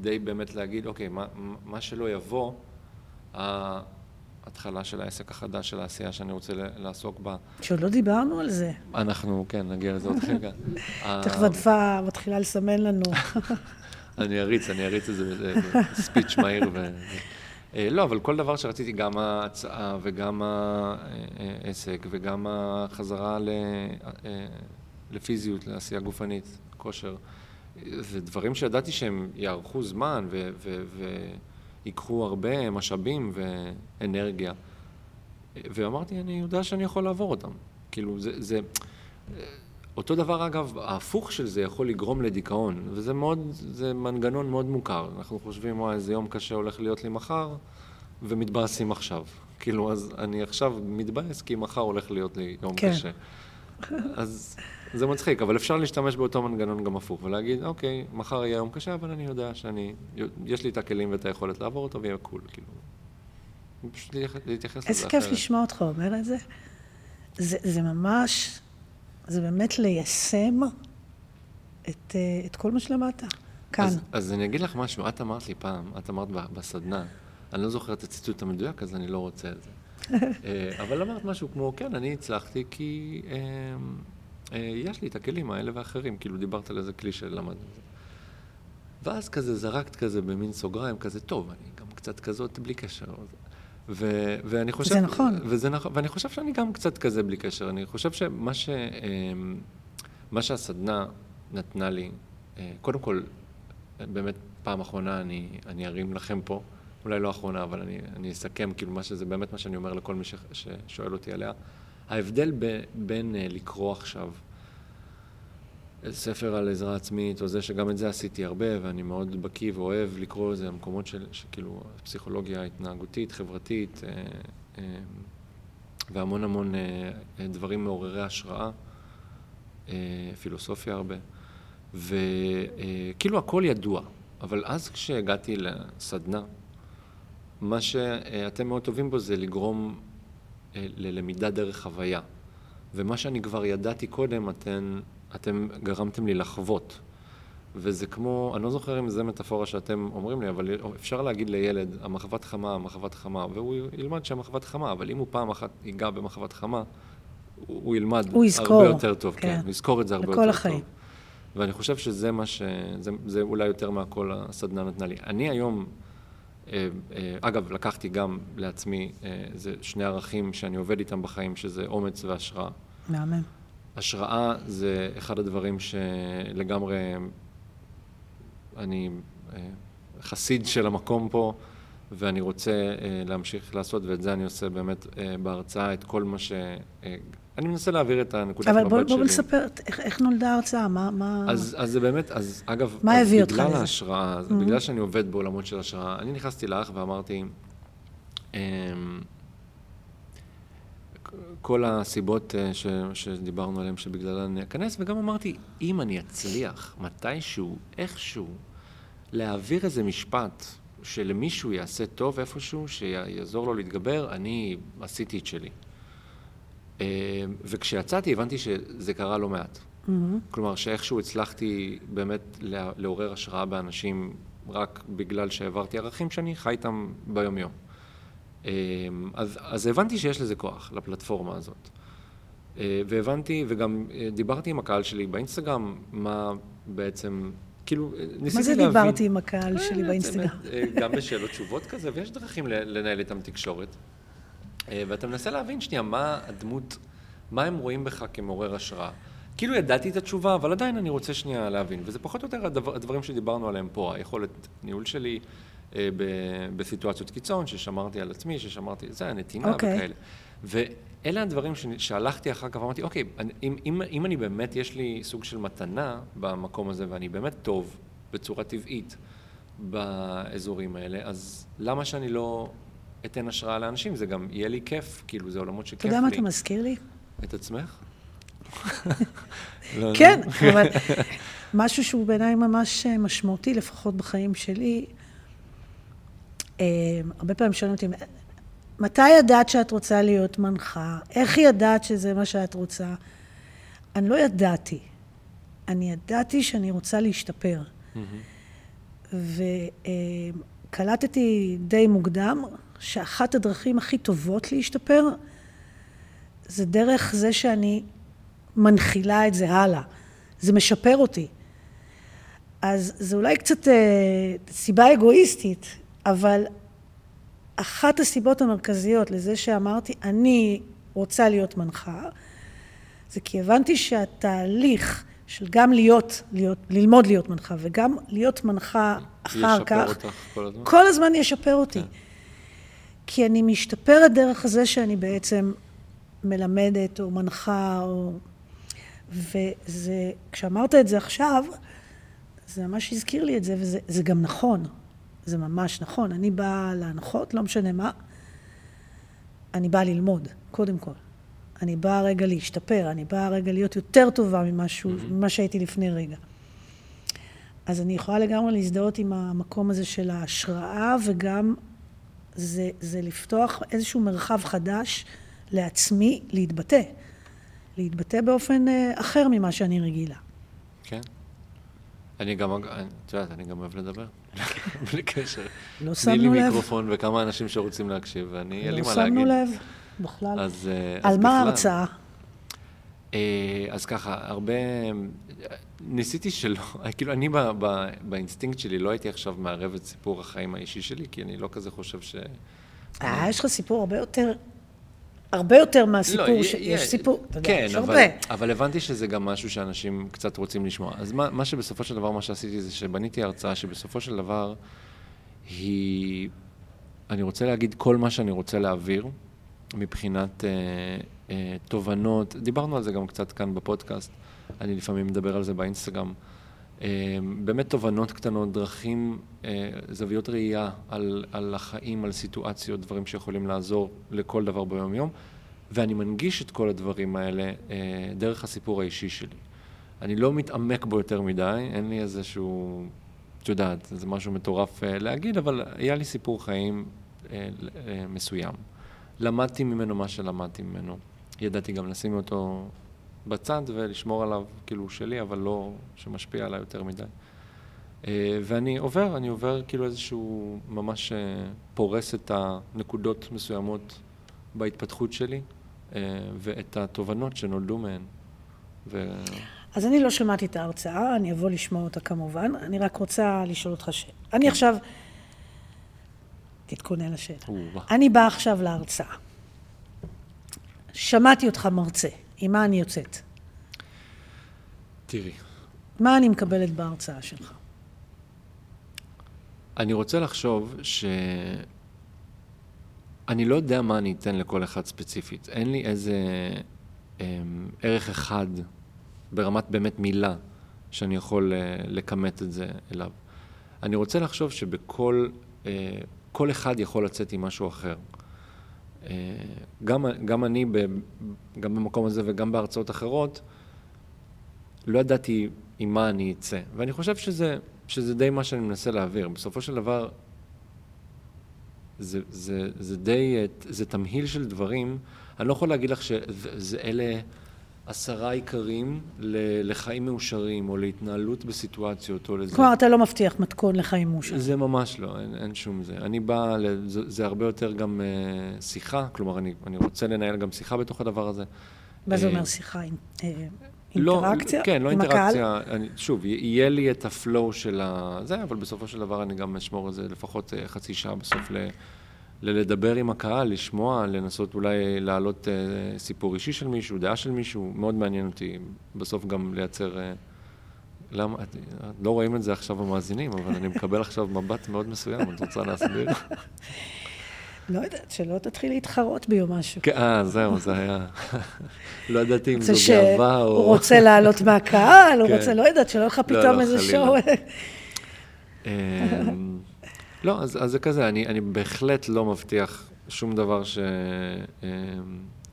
די באמת להגיד, אוקיי, מה, מה שלא יבוא, ההתחלה של העסק החדש, של העשייה שאני רוצה לעסוק בה. שעוד לא דיברנו על זה. אנחנו, כן, נגיע לזה עוד רגע. תכף הדפה מתחילה לסמן לנו. אני אריץ, אני אריץ את זה בספיץ' מהיר. ו... אה, לא, אבל כל דבר שרציתי, גם ההצעה וגם העסק וגם החזרה ל... אה, לפיזיות, לעשייה גופנית, כושר, זה דברים שידעתי שהם יארכו זמן ו... ו... ויקחו הרבה משאבים ואנרגיה. ואמרתי, אני יודע שאני יכול לעבור אותם. כאילו, זה... זה... אותו דבר, אגב, ההפוך של זה יכול לגרום לדיכאון, וזה מאוד, זה מנגנון מאוד מוכר. אנחנו חושבים, וואי, איזה יום קשה הולך להיות לי מחר, ומתבאסים עכשיו. כאילו, אז אני עכשיו מתבאס, כי מחר הולך להיות לי יום כן. קשה. אז זה מצחיק, אבל אפשר להשתמש באותו מנגנון גם הפוך, ולהגיד, אוקיי, מחר יהיה יום קשה, אבל אני יודע שאני, יש לי את הכלים ואת היכולת לעבור אותו, ויהיה קול, כאילו. פשוט להתייחס לזה איזה כיף אחרת. לשמוע אותך אומר את זה. זה, זה ממש, זה באמת ליישם את, אה, את כל מה שלמדת. כאן. אז, אז אני אגיד לך משהו, את אמרת לי פעם, את אמרת בסדנה, אני לא זוכר את הציטוט המדויק, אז אני לא רוצה את זה. אה, אבל אמרת משהו כמו, כן, אני הצלחתי כי אה, יש לי את הכלים האלה ואחרים, כאילו דיברת על איזה כלי שלמדנו. ואז כזה זרקת כזה במין סוגריים, כזה, טוב, אני גם קצת כזאת בלי קשר. ו- ואני חושב... זה נכון. וזה נכון, ואני חושב שאני גם קצת כזה בלי קשר. אני חושב שמה ש, מה שהסדנה נתנה לי, קודם כל, באמת, פעם אחרונה אני, אני ארים לכם פה, אולי לא אחרונה, אבל אני, אני אסכם, כאילו, מה שזה באמת מה שאני אומר לכל מי ש, ששואל אותי עליה. ההבדל ב, בין uh, לקרוא עכשיו ספר על עזרה עצמית, או זה שגם את זה עשיתי הרבה, ואני מאוד בקיא ואוהב לקרוא איזה מקומות של, שכאילו, פסיכולוגיה התנהגותית, חברתית, uh, uh, והמון המון uh, דברים מעוררי השראה, uh, פילוסופיה הרבה. וכאילו הכל ידוע, אבל אז כשהגעתי לסדנה, מה שאתם מאוד טובים בו זה לגרום אה, ללמידה דרך חוויה. ומה שאני כבר ידעתי קודם, אתם, אתם גרמתם לי לחוות. וזה כמו, אני לא זוכר אם זו מטאפורה שאתם אומרים לי, אבל אפשר להגיד לילד, המחבת חמה, המחבת חמה, והוא ילמד שהמחבת חמה, אבל אם הוא פעם אחת ייגע במחבת חמה, הוא, הוא ילמד הוא יזכור, הרבה יותר טוב, כן, כן הוא יזכור את זה הרבה יותר החיים. טוב. ואני חושב שזה מה ש... זה, זה אולי יותר מהכל הסדנה נתנה לי. אני היום, אה, אה, אגב, לקחתי גם לעצמי, אה, זה שני ערכים שאני עובד איתם בחיים, שזה אומץ והשראה. מהמם. השראה זה אחד הדברים שלגמרי אני חסיד של המקום פה, ואני רוצה להמשיך לעשות, ואת זה אני עושה באמת בהרצאה, את כל מה ש... אני מנסה להעביר את הנקודת מבט שלי. אבל בוא, בוא נספר איך, איך נולדה ההרצאה, מה... מה... אז, אז זה באמת, אז אגב, מה אז הביא אותך לזה? בגלל ההשראה, mm-hmm. בגלל שאני עובד בעולמות של השראה, אני נכנסתי לאח ואמרתי, אמ, כל הסיבות אה, ש, שדיברנו עליהן שבגללן אני אכנס, וגם אמרתי, אם אני אצליח מתישהו, איכשהו, להעביר איזה משפט שלמישהו יעשה טוב איפשהו, שיעזור לו להתגבר, אני עשיתי את שלי. אה, וכשיצאתי הבנתי שזה קרה לא מעט. Mm-hmm. כלומר, שאיכשהו הצלחתי באמת לעורר השראה באנשים רק בגלל שהעברתי ערכים שאני חי איתם ביומיום. אה, אז, אז הבנתי שיש לזה כוח, לפלטפורמה הזאת. אה, והבנתי, וגם דיברתי עם הקהל שלי באינסטגרם, מה בעצם, כאילו, ניסיתי להבין... מה זה. דיברתי עם הקהל שלי באינסטגרם? גם בשאלות תשובות כזה, ויש דרכים לנהל איתם תקשורת. אה, ואתה מנסה להבין שנייה מה הדמות, מה הם רואים בך כמעורר השראה. כאילו ידעתי את התשובה, אבל עדיין אני רוצה שנייה להבין. וזה פחות או יותר הדבר, הדברים שדיברנו עליהם פה, היכולת ניהול שלי אה, ב, בסיטואציות קיצון, ששמרתי על עצמי, ששמרתי, זה הנתינה okay. אוקיי. וכאלה. ואלה הדברים ש, שהלכתי אחר כך ואמרתי, אוקיי, אני, אם, אם, אם אני באמת, יש לי סוג של מתנה במקום הזה, ואני באמת טוב בצורה טבעית באזורים האלה, אז למה שאני לא אתן השראה לאנשים, זה גם יהיה לי כיף, כאילו, זה עולמות שכיף לי. אתה יודע מה אתה מזכיר לי? את עצמך? לא, כן, לא. אבל משהו שהוא בעיניי ממש אה, משמעותי, לפחות בחיים שלי. אה, הרבה פעמים שואלים אותי, מתי ידעת שאת רוצה להיות מנחה? איך ידעת שזה מה שאת רוצה? אני לא ידעתי. אני ידעתי שאני רוצה להשתפר. וקלטתי די מוקדם שאחת הדרכים הכי טובות להשתפר זה דרך זה שאני מנחילה את זה הלאה. זה משפר אותי. אז זה אולי קצת אה, סיבה אגואיסטית, אבל אחת הסיבות המרכזיות לזה שאמרתי, אני רוצה להיות מנחה, זה כי הבנתי שהתהליך של גם להיות, להיות, ללמוד להיות מנחה וגם להיות מנחה אחר כך, כל הזמן. כל הזמן ישפר אותי. כן. כי אני משתפרת דרך זה שאני בעצם מלמדת או מנחה או... וזה, כשאמרת את זה עכשיו, זה ממש הזכיר לי את זה, וזה גם נכון. זה ממש נכון. אני באה להנחות, לא משנה מה. אני באה ללמוד, קודם כל. אני באה רגע להשתפר, אני באה רגע להיות יותר טובה ממשהו, mm-hmm. ממה שהייתי לפני רגע. אז אני יכולה לגמרי להזדהות עם המקום הזה של ההשראה וגם זה, זה לפתוח איזשהו מרחב חדש לעצמי להתבטא. להתבטא באופן אה, אחר ממה שאני רגילה. כן. אני גם, את יודעת, אני גם אוהב לדבר, בלי קשר. לא תני לי שמנו לב. מיקרופון וכמה אנשים שרוצים להקשיב, ואני, אין לי לא מה להגיד. שמנו לב בכלל. אז, אה, על מה בכלל. ההרצאה? אה, אז ככה, הרבה... ניסיתי שלא, כאילו, אני ב, ב, באינסטינקט שלי לא הייתי עכשיו מערב את סיפור החיים האישי שלי, כי אני לא כזה חושב ש... אה, יש לך סיפור הרבה יותר, הרבה יותר מהסיפור, לא, ש- יש י- סיפור, אתה יודע, כן, יש אבל, הרבה. אבל הבנתי שזה גם משהו שאנשים קצת רוצים לשמוע. אז מה, מה שבסופו של דבר, מה שעשיתי זה שבניתי הרצאה שבסופו של דבר היא... אני רוצה להגיד כל מה שאני רוצה להעביר מבחינת אה, אה, תובנות. דיברנו על זה גם קצת כאן בפודקאסט, אני לפעמים מדבר על זה באינסטגרם. אה, באמת תובנות קטנות, דרכים, אה, זוויות ראייה על, על החיים, על סיטואציות, דברים שיכולים לעזור לכל דבר ביום-יום, ואני מנגיש את כל הדברים האלה אה, דרך הסיפור האישי שלי. אני לא מתעמק בו יותר מדי, אין לי איזשהו, את יודעת, זה משהו מטורף אה, להגיד, אבל היה לי סיפור חיים אה, אה, מסוים. למדתי ממנו מה שלמדתי ממנו. ידעתי גם לשים אותו בצד ולשמור עליו, כאילו שלי, אבל לא שמשפיע עליי יותר מדי. אה, ואני עובר, אני עובר כאילו איזשהו, ממש אה, פורס את הנקודות מסוימות בהתפתחות שלי, אה, ואת התובנות שנולדו מהן. ו... אז אני לא שמעתי את ההרצאה, אני אבוא לשמוע אותה כמובן. אני רק רוצה לשאול אותך. כן. אני עכשיו... תתכונן לשאלה. אני באה עכשיו להרצאה. שמעתי אותך מרצה. עם מה אני יוצאת? תראי, מה אני מקבלת בהרצאה שלך? אני רוצה לחשוב ש... אני לא יודע מה אני אתן לכל אחד ספציפית. אין לי איזה אמ, ערך אחד ברמת באמת מילה שאני יכול אה, לכמת את זה אליו. אני רוצה לחשוב שבכל, אה, כל אחד יכול לצאת עם משהו אחר. אה, גם, גם אני, ב, גם במקום הזה וגם בהרצאות אחרות, לא ידעתי עם מה אני אצא. ואני חושב שזה, שזה די מה שאני מנסה להעביר. בסופו של דבר, זה, זה, זה די, אה, זה תמהיל של דברים. אני לא יכול להגיד לך שזה אלה עשרה עיקרים לחיים מאושרים, או להתנהלות בסיטואציות, או לזה. כלומר, אתה לא מבטיח מתכון לחיים מאושר. זה ממש לא, אין, אין שום זה. אני בא, זה, זה הרבה יותר גם uh, שיחה, כלומר, אני, אני רוצה לנהל גם שיחה בתוך הדבר הזה. מה זה אה, אומר שיחה? אה, לא, אינטראקציה? כן, לא אינטראקציה. אני, שוב, יהיה לי את הפלואו של ה... זה, אבל בסופו של דבר אני גם אשמור את זה לפחות אה, חצי שעה בסוף ל... ל- לדבר עם הקהל, לשמוע, לנסות אולי להעלות אה, סיפור אישי של מישהו, דעה של מישהו, מאוד מעניין אותי בסוף גם לייצר... אה, למה, את, את לא רואים את זה עכשיו המאזינים, אבל אני מקבל עכשיו מבט מאוד מסוים, את רוצה להסביר? לא יודעת, שלא תתחיל להתחרות בי או משהו. כן, אה, זהו, זה היה... לא ידעתי אם זו גאווה או... שהוא רוצה לעלות מהקהל, הוא כן. רוצה, לא יודעת, שלא יהיה לך פתאום לא, איזה. שואו. לא, אז, אז זה כזה, אני, אני בהחלט לא מבטיח שום דבר ש, אמ,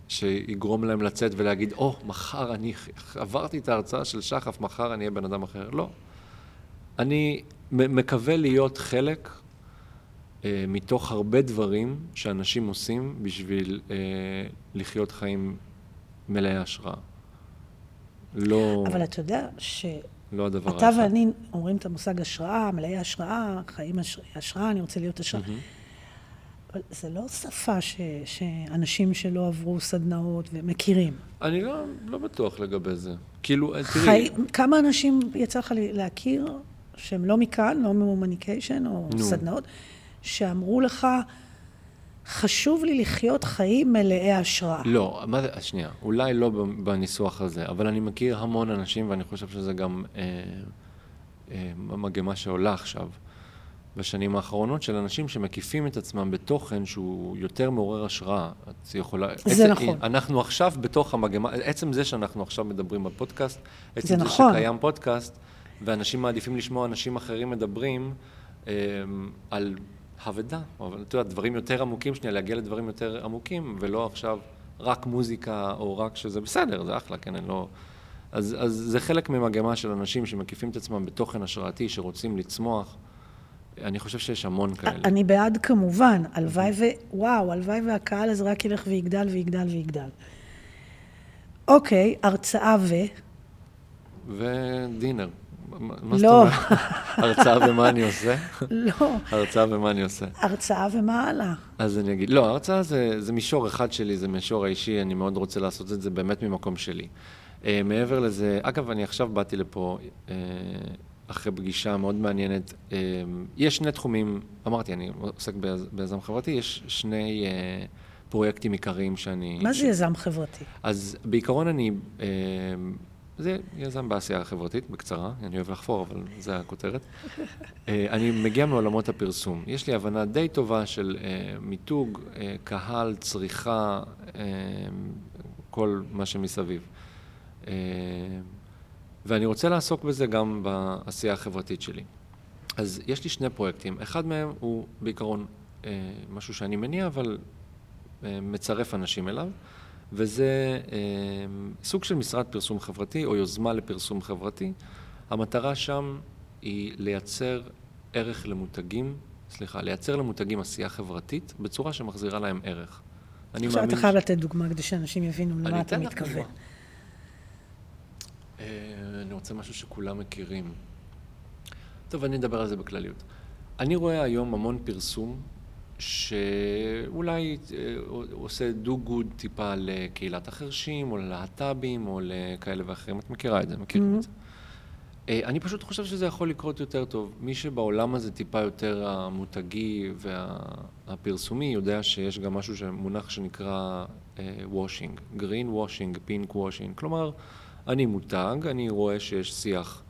שיגרום להם לצאת ולהגיד, או, oh, מחר אני עברתי את ההרצאה של שחף, מחר אני אהיה בן אדם אחר. לא. אני מקווה להיות חלק אה, מתוך הרבה דברים שאנשים עושים בשביל אה, לחיות חיים מלאי השראה. לא, אבל אתה יודע שאתה לא הדבר האחד. ואני אומרים את המושג השראה, מלאי השראה, חיים הש- השראה, אני רוצה להיות השראה. אבל זה לא שפה ש- שאנשים שלא עברו סדנאות ומכירים. אני לא, לא בטוח לגבי זה. כאילו, תראי, חי... כמה אנשים יצא לך להכיר, שהם לא מכאן, לא ממומניקיישן או נו. סדנאות, שאמרו לך, חשוב לי לחיות חיים מלאי השראה. לא, מה זה, שנייה, אולי לא בניסוח הזה, אבל אני מכיר המון אנשים, ואני חושב שזה גם אה, אה, מגמה שעולה עכשיו, בשנים האחרונות, של אנשים שמקיפים את עצמם בתוכן שהוא יותר מעורר השראה. את יכולה... זה עצם, נכון. אנחנו עכשיו בתוך המגמה, עצם זה שאנחנו עכשיו מדברים בפודקאסט, עצם זה זה נכון. שקיים פודקאסט, ואנשים מעדיפים לשמוע אנשים אחרים מדברים אה, על אבדה, אבל את יודעת, דברים יותר עמוקים, שנייה, להגיע לדברים יותר עמוקים, ולא עכשיו רק מוזיקה, או רק שזה בסדר, זה אחלה, כן, אני לא... אז, אז זה חלק ממגמה של אנשים שמקיפים את עצמם בתוכן השראתי, שרוצים לצמוח. אני חושב שיש המון כאלה. אני בעד כמובן, הלוואי ו... וואו, הלוואי והקהל הזה רק ילך ויגדל ויגדל ויגדל. אוקיי, הרצאה ו... ודינר, מה זאת לא. אומרת? הרצאה ומה אני עושה? לא, הרצאה ומה אני עושה. הרצאה ומה הלאה? אז אני אגיד, לא, הרצאה זה, זה מישור אחד שלי, זה מישור האישי, אני מאוד רוצה לעשות את זה באמת ממקום שלי. Uh, מעבר לזה, אגב, אני עכשיו באתי לפה uh, אחרי פגישה מאוד מעניינת. Uh, יש שני תחומים, אמרתי, אני עוסק ביז, ביזם חברתי, יש שני uh, פרויקטים עיקריים שאני... מה ש... זה יזם חברתי? אז בעיקרון אני, uh, זה יזם בעשייה החברתית, בקצרה, אני אוהב לחפור, אבל זה הכותרת. uh, אני מגיע מעולמות הפרסום. יש לי הבנה די טובה של uh, מיתוג, uh, קהל, צריכה, כל מה שמסביב. ואני רוצה לעסוק בזה גם בעשייה החברתית שלי. אז יש לי שני פרויקטים. אחד מהם הוא בעיקרון משהו שאני מניע, אבל מצרף אנשים אליו. וזה אה, סוג של משרד פרסום חברתי או יוזמה לפרסום חברתי. המטרה שם היא לייצר ערך למותגים, סליחה, לייצר למותגים עשייה חברתית בצורה שמחזירה להם ערך. עכשיו אתה חייב לתת דוגמה כדי שאנשים יבינו למה אתה מתכוון. אה, אני רוצה משהו שכולם מכירים. טוב, אני אדבר על זה בכלליות. אני רואה היום המון פרסום שאולי אה, עושה do good טיפה לקהילת החרשים, או ללהט"בים, או לכאלה ואחרים. את מכירה את זה, מכירים את זה. אה, אני פשוט חושב שזה יכול לקרות יותר טוב. מי שבעולם הזה טיפה יותר המותגי והפרסומי, יודע שיש גם משהו שמונח שנקרא וושינג, green washing, pink washing. כלומר, אני מותג, אני רואה שיש שיח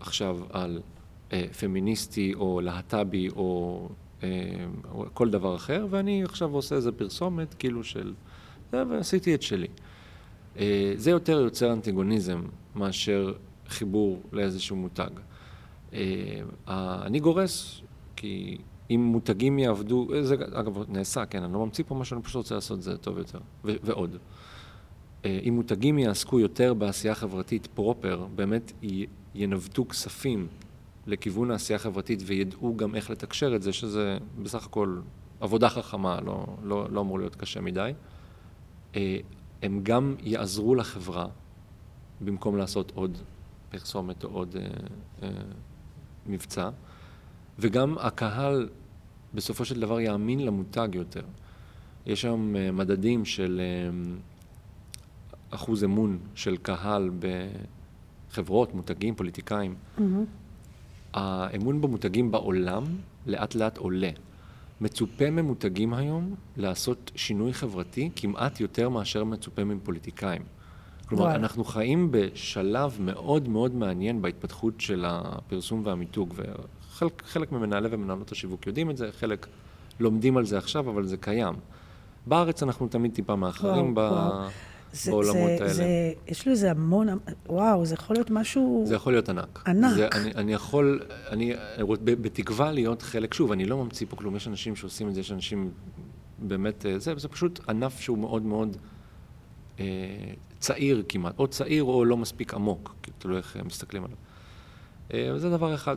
עכשיו על אה, פמיניסטי, או להט"בי, או כל דבר אחר, ואני עכשיו עושה איזה פרסומת, כאילו של... ועשיתי את שלי. זה יותר יוצר אנטיגוניזם מאשר חיבור לאיזשהו מותג. אני גורס, כי אם מותגים יעבדו, זה אגב נעשה, כן, אני לא ממציא פה משהו, אני פשוט רוצה לעשות את זה טוב יותר, ו- ועוד. אם מותגים יעסקו יותר בעשייה חברתית פרופר, באמת ינווטו כספים לכיוון העשייה החברתית וידעו גם איך לתקשר את זה, שזה בסך הכל עבודה חכמה, לא, לא, לא אמור להיות קשה מדי. אה, הם גם יעזרו לחברה במקום לעשות עוד פרסומת או עוד אה, אה, מבצע, וגם הקהל בסופו של דבר יאמין למותג יותר. יש היום אה, מדדים של אה, אחוז אמון של קהל בחברות, מותגים, פוליטיקאים. Mm-hmm. האמון במותגים בעולם לאט לאט עולה. מצופה ממותגים היום לעשות שינוי חברתי כמעט יותר מאשר מצופה מפוליטיקאים. כלומר, וואי. אנחנו חיים בשלב מאוד מאוד מעניין בהתפתחות של הפרסום והמיתוג, וחלק ממנהלי ומנהלות השיווק יודעים את זה, חלק לומדים על זה עכשיו, אבל זה קיים. בארץ אנחנו תמיד טיפה מאחרים ב... וואו. זה, בעולמות זה, האלה. זה, יש לזה המון, וואו, זה יכול להיות משהו... זה יכול להיות ענק. ענק. זה, אני, אני יכול, אני, בתקווה להיות חלק, שוב, אני לא ממציא פה כלום, יש אנשים שעושים את זה, יש אנשים באמת, אה, זה, זה פשוט ענף שהוא מאוד מאוד אה, צעיר כמעט, או צעיר או לא מספיק עמוק, תלוי איך מסתכלים עליו. אה, וזה דבר אחד.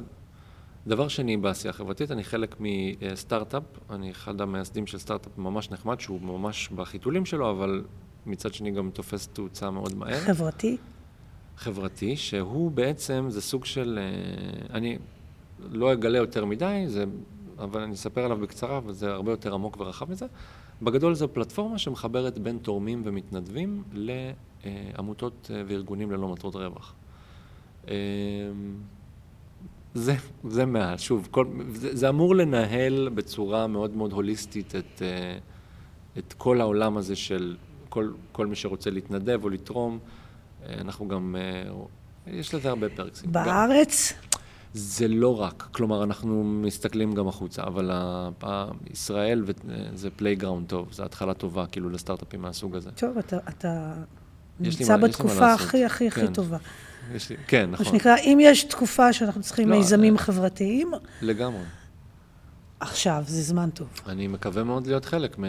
דבר שני, בעשייה החברתית, אני חלק מסטארט-אפ, אני אחד המייסדים של סטארט-אפ ממש נחמד, שהוא ממש בחיתולים שלו, אבל מצד שני גם תופס תאוצה מאוד מהר. חברתי? חברתי, שהוא בעצם, זה סוג של, אה, אני לא אגלה יותר מדי, זה, אבל אני אספר עליו בקצרה, וזה הרבה יותר עמוק ורחב מזה. בגדול זו פלטפורמה שמחברת בין תורמים ומתנדבים לעמותות אה, וארגונים ללא מטרות רווח. אה, זה, זה מעל, שוב, כל, זה, זה אמור לנהל בצורה מאוד מאוד הוליסטית את, את כל העולם הזה של כל, כל מי שרוצה להתנדב או לתרום, אה, אנחנו גם, אה, יש לזה הרבה פרקסים. בארץ? גם, זה לא רק, כלומר, אנחנו מסתכלים גם החוצה, אבל ישראל אה, זה playground טוב, זו התחלה טובה, כאילו, לסטארט-אפים מהסוג הזה. טוב, אתה, אתה נמצא בתקופה הכי הכי הכי כן. טובה. יש לי, כן, נכון. מה שנקרא, אם יש תקופה שאנחנו צריכים לא, מיזמים חברתיים... לגמרי. עכשיו, זה זמן טוב. אני מקווה מאוד להיות חלק מ...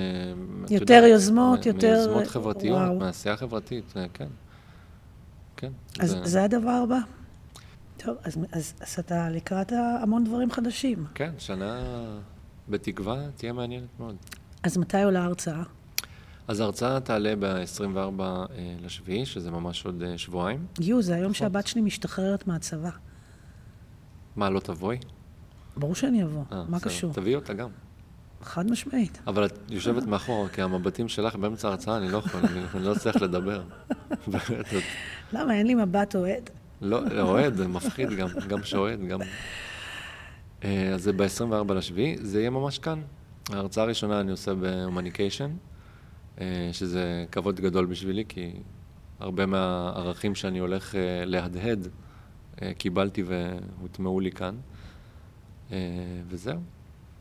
יותר יודע, יוזמות, מ- יותר... מיוזמות חברתיות, וואו. מעשייה חברתית, אה, כן. כן. אז זה, זה הדבר הבא. טוב, אז, אז, אז אתה לקראת המון דברים חדשים. כן, שנה בתקווה תהיה מעניינת מאוד. אז מתי עולה ההרצאה? אז ההרצאה תעלה ב-24 אה, לשביעי, שזה ממש עוד אה, שבועיים. יו, זה היום שהבת שלי משתחררת מהצבא. מה, לא תבואי? ברור שאני אבוא, אה, מה בסדר. קשור? תביאי אותה גם. חד משמעית. אבל את יושבת מאחורה, כי המבטים שלך באמצע ההרצאה, אני לא יכול, אני, לא צריך לדבר. למה, אין לי מבט אוהד? לא, אוהד, מפחיד גם, גם שאוהד, גם... אה, אז זה ב-24 לשביעי, זה יהיה ממש כאן. ההרצאה הראשונה אני עושה בהומניקיישן, אה, שזה כבוד גדול בשבילי, כי הרבה מהערכים שאני הולך להדהד, קיבלתי והוטמעו לי כאן. אה, וזהו,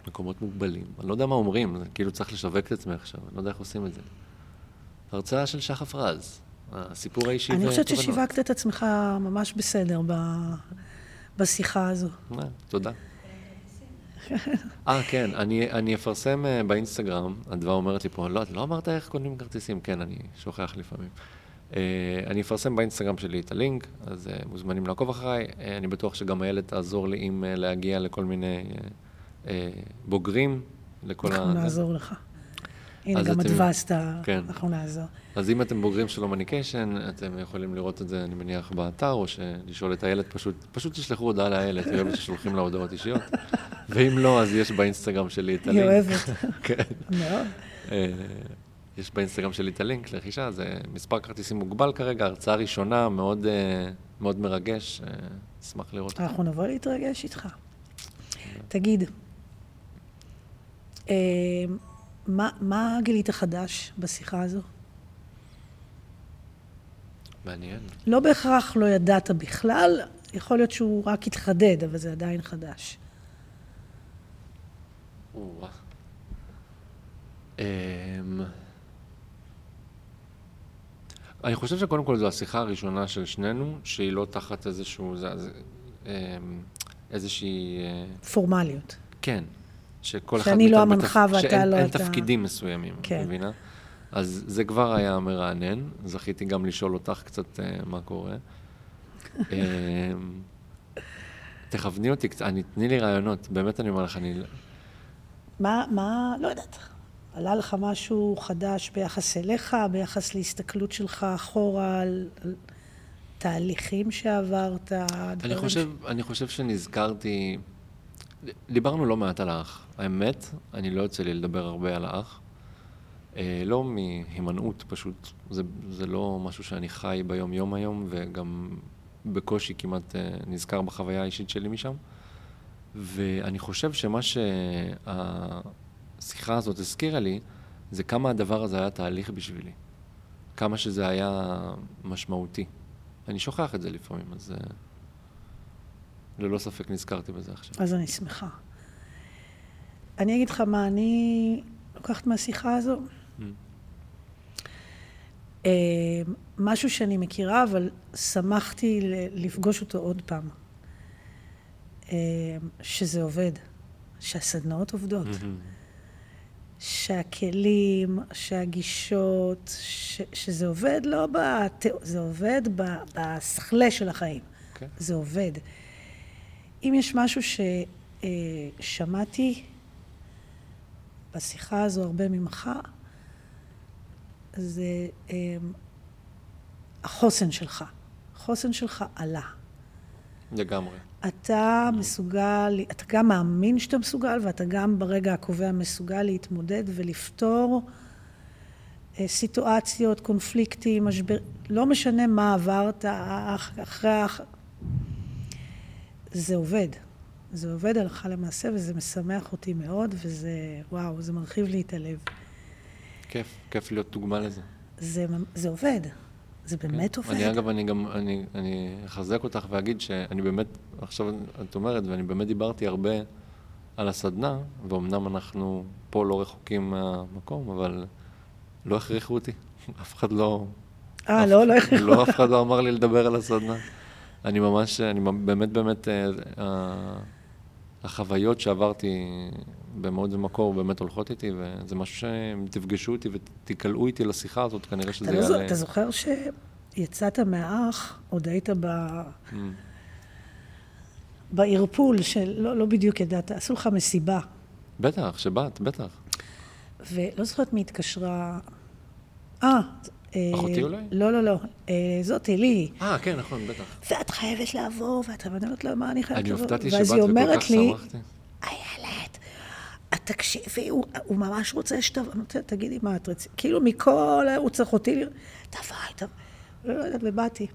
מקומות מוגבלים. אני לא יודע מה אומרים, כאילו צריך לשווק את עצמי עכשיו, אני לא יודע איך עושים את זה. הרצאה של שחף רז, הסיפור האישי אני חושבת. ששיווקת את עצמך ממש בסדר ב- בשיחה הזו. תודה. אה, כן, אני, אני אפרסם אה, באינסטגרם, אדווה אומרת לי פה, לא, את לא אמרת איך קונים כרטיסים? כן, אני שוכח לפעמים. אה, אני אפרסם באינסטגרם שלי את הלינק, אז אה, מוזמנים לעקוב אחריי. אה, אני בטוח שגם איילת תעזור לי עם אה, להגיע לכל מיני בוגרים, לכל אנחנו נעזור לך. הנה, גם עשתה, כן. אנחנו נעזור. אז אם אתם בוגרים של הומניקיישן, אתם יכולים לראות את זה, אני מניח, באתר, או לשאול את איילת, פשוט, פשוט תשלחו הודעה לאיילת, היא אוהבת ששולחים לה הודעות אישיות. ואם לא, אז יש באינסטגרם שלי את היא הלינק. אוהבת. כן. מאוד. יש באינסטגרם שלי את הלינק לרכישה, זה מספר כרטיסים מוגבל כרגע, הרצאה ראשונה, מאוד, אה, מאוד מרגש, אה, אשמח לראות. אותך. אנחנו נבוא להתרגש איתך. תגיד, אה, מה- מה גילית חדש בשיחה הזו? מעניין. לא בהכרח לא ידעת בכלל, יכול להיות שהוא רק התחדד, אבל זה עדיין חדש. או-אה. אני חושב שקודם כל זו השיחה הראשונה של שנינו, שהיא לא תחת איזשהו, זה, אמ, איזושהי, אה, פורמליות. כן, שכל אחד... שאני לא המנחה ואתה שאין, לא אתה. תפקידים מסוימים, כן. מבינה? אז זה כבר היה מרענן, זכיתי גם לשאול אותך קצת אה, מה קורה. אמ, תכווני אותי קצת, תני לי רעיונות, באמת אני אומר לך, אני... מה, מה, לא יודעת, עלה לך משהו חדש ביחס אליך, ביחס להסתכלות שלך אחורה על, על תהליכים שעברת? אני חושב, אני חושב שנזכרתי, דיברנו לא מעט על האח. האמת, אני לא יוצא לי לדבר הרבה על האח. אה, לא מהימנעות פשוט, זה, זה לא משהו שאני חי ביום-יום היום, וגם בקושי כמעט אה, נזכר בחוויה האישית שלי משם. ואני חושב שמה שהשיחה הזאת הזכירה לי, זה כמה הדבר הזה היה תהליך בשבילי. כמה שזה היה משמעותי. אני שוכח את זה לפעמים, אז אה, ללא ספק נזכרתי בזה עכשיו. אז אני שמחה. אני אגיד לך מה אני לוקחת מהשיחה הזו. אה, משהו שאני מכירה, אבל שמחתי לפגוש אותו עוד פעם. אה, שזה עובד, שהסדנאות עובדות, שהכלים, שהגישות, ש, שזה עובד לא בת... זה עובד ב- בשכלה של החיים. כן. זה עובד. אם יש משהו ששמעתי בשיחה הזו הרבה ממך, זה אה, החוסן שלך. החוסן שלך עלה. לגמרי. אתה מסוגל, אתה גם מאמין שאתה מסוגל, ואתה גם ברגע הקובע מסוגל להתמודד ולפתור אה, סיטואציות, קונפליקטים, משבר, לא משנה מה עברת אח- אחרי האח... זה עובד. זה עובד הלכה למעשה, וזה משמח אותי מאוד, וזה, וואו, זה מרחיב לי את הלב. כיף, כיף להיות דוגמה לזה. זה, זה עובד. זה באמת כן. עובד. אני אגב, אני גם, אני, אני אחזק אותך ואגיד שאני באמת, עכשיו את אומרת, ואני באמת דיברתי הרבה על הסדנה, ואומנם אנחנו פה לא רחוקים מהמקום, אבל לא הכריחו אותי. אף אחד לא... אה, לא, לא הכריחו. לא, אף אחד לא אמר לי לדבר על הסדנה. אני ממש, אני באמת באמת, אה, אה, החוויות שעברתי במאוד ומקור באמת הולכות איתי, וזה משהו שאם תפגשו אותי ותיקלעו איתי לשיחה הזאת, כנראה שזה לא זו, יעלה... אתה זוכר שיצאת מהאח, עוד היית ב... Mm. בערפול של, לא, בדיוק ידעת, עשו לך מסיבה, בטח, שבאת, בטח. ולא זוכרת מי התקשרה, אה, אה, אחותי אולי? לא, לא, לא. אה, זאתי, לי. אה, כן, נכון, בטח. ואת חייבת לעבור, ואת אומרת לו, מה אני חייבת אני לעבור? הופתעתי ואז שבאת היא וכל אומרת כך לי, שמחתי. איילת, את תקשיבי, הוא, הוא ממש רוצה שתבוא, אמרתי לה, תגידי מה את רצית, כאילו מכל, הוא צריך אותי, תבואי, תבואי, לא יודעת, ובאתי.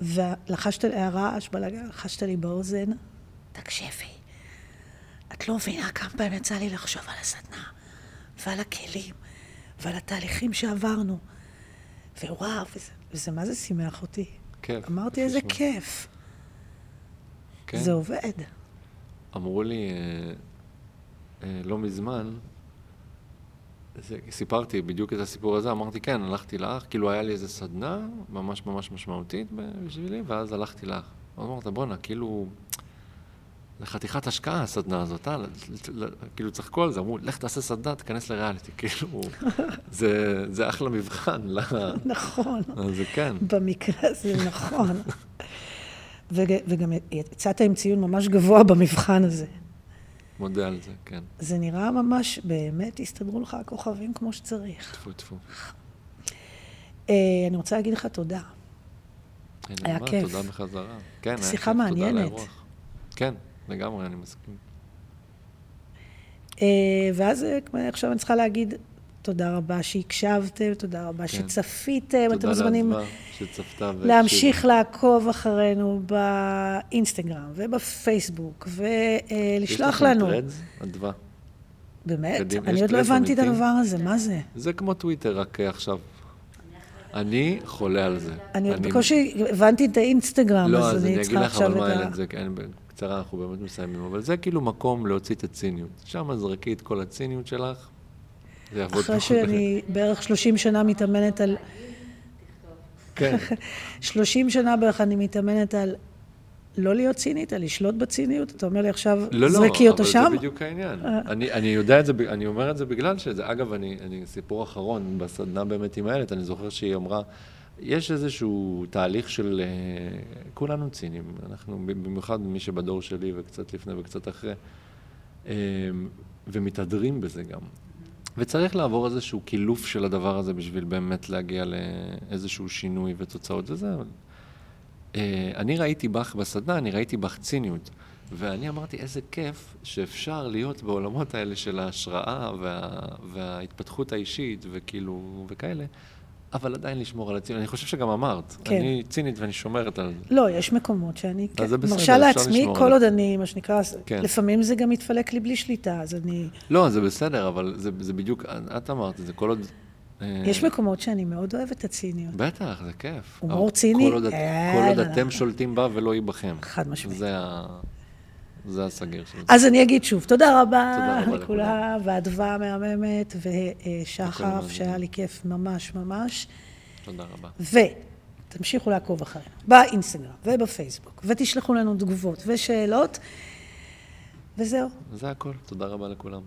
ולחשת לי, הרעש בלגן, לחשת לי באוזן, תקשיבי, את לא מבינה כמה פעמים יצא לי לחשוב על הסדנה, ועל הכלים, ועל התהליכים שעברנו, ווואו, וזה, וזה מה זה שימח אותי. כיף. אמרתי, איזה. כיף, כן. זה עובד. אמרו לי אה, לא מזמן, סיפרתי בדיוק את הסיפור הזה, אמרתי כן, הלכתי לאח, כאילו היה לי איזה סדנה ממש ממש משמעותית בשבילי, ואז הלכתי לאח. אז אמרת, בואנה, כאילו, זה חתיכת השקעה הסדנה הזאת, אה? כאילו צחקו על זה, אמרו, לך תעשה סדנה, תיכנס לריאליטי, כאילו, זה, זה אחלה מבחן. נכון. אז זה כן, במקרה הזה, נכון. וג- וגם יצאת עם ציון ממש גבוה במבחן הזה. מודה על זה, כן. זה נראה ממש, באמת הסתדרו לך הכוכבים כמו שצריך. טפו טפו. אה, אני רוצה להגיד לך תודה. היה כיף. תודה בחזרה. כן, היה שיחה כיף, תודה מעניינת. כן, לגמרי, אני מסכים. אה, ואז אה, עכשיו אני צריכה להגיד תודה רבה שהקשבתם, תודה רבה שצפיתם, אתם מוזמנים תודה שצפתה והקשיבה. להמשיך לעקוב אחרינו באינסטגרם ובפייסבוק ולשלוח לנו. יש לכם Threads, אדווה. באמת? קדימה, אני יש עוד לא הבנתי את אמיתי? הדבר הזה, מה זה? זה כמו טוויטר, רק אה, עכשיו. אני חולה על זה. אני בקושי הבנתי את האינסטגרם, לא, אז אז אני אני אגיד צריכה לך עכשיו אבל את מה ה... אין את זה, אני בקצרה אנחנו באמת מסיימים, אבל זה כאילו מקום להוציא את הציניות. שם זרקי את כל הציניות שלך, אחרי. שאני בערך 30 שנה מתאמנת על... כן, 30 שנה בערך אני מתאמנת על לא להיות צינית, על לשלוט בציניות. אתה אומר לי עכשיו, לא, לא, זרקי אותו אבל שם? זה בדיוק העניין. אני, אני יודע את זה, אני אומר את זה בגלל שזה, אגב, אני, אני, סיפור אחרון, בסדנה באמת עם איילת, אני זוכר שהיא אמרה, יש איזשהו תהליך של, אה, כולנו ציניים, אנחנו, במיוחד מי שבדור שלי וקצת לפני וקצת אחרי, אה, ומתהדרים בזה גם. וצריך לעבור איזשהו קילוף של הדבר הזה בשביל באמת להגיע לאיזשהו שינוי ותוצאות וזה. אבל, אה, אני ראיתי בך בסדנה, אני ראיתי בך ציניות. ואני אמרתי, איזה כיף שאפשר להיות בעולמות האלה של ההשראה וה, וההתפתחות האישית וכאילו, וכאלה, אבל עדיין לשמור על הציניות. אני חושב שגם אמרת, כן. אני צינית ואני שומרת על. לא, יש מקומות שאני כן, זה בסדר, מרשה לעצמי, כל עוד. אני, מה שנקרא, כן. לפעמים זה גם מתפלק לי בלי שליטה, אז אני... לא, זה בסדר, אבל זה, זה בדיוק, את אמרת את זה, כל עוד... אה, יש מקומות שאני מאוד אוהבת את הציניות. בטח, זה כיף. הומור ציני? כל עוד, אה, כל עוד לא, לא, אתם לא. שולטים בה ולא היא בכם. חד משמעית. זה, ה... זה הסגיר של זה. אז אני אגיד שוב, תודה רבה תודה רבה לכולם, ואדווה מהממת, ושחף, המאזינים. שהיה לי כיף ממש ממש. תודה רבה. ותמשיכו לעקוב אחרינו באינסטגרם ובפייסבוק, ותשלחו לנו תגובות ושאלות, וזהו. זה הכל. תודה רבה לכולם.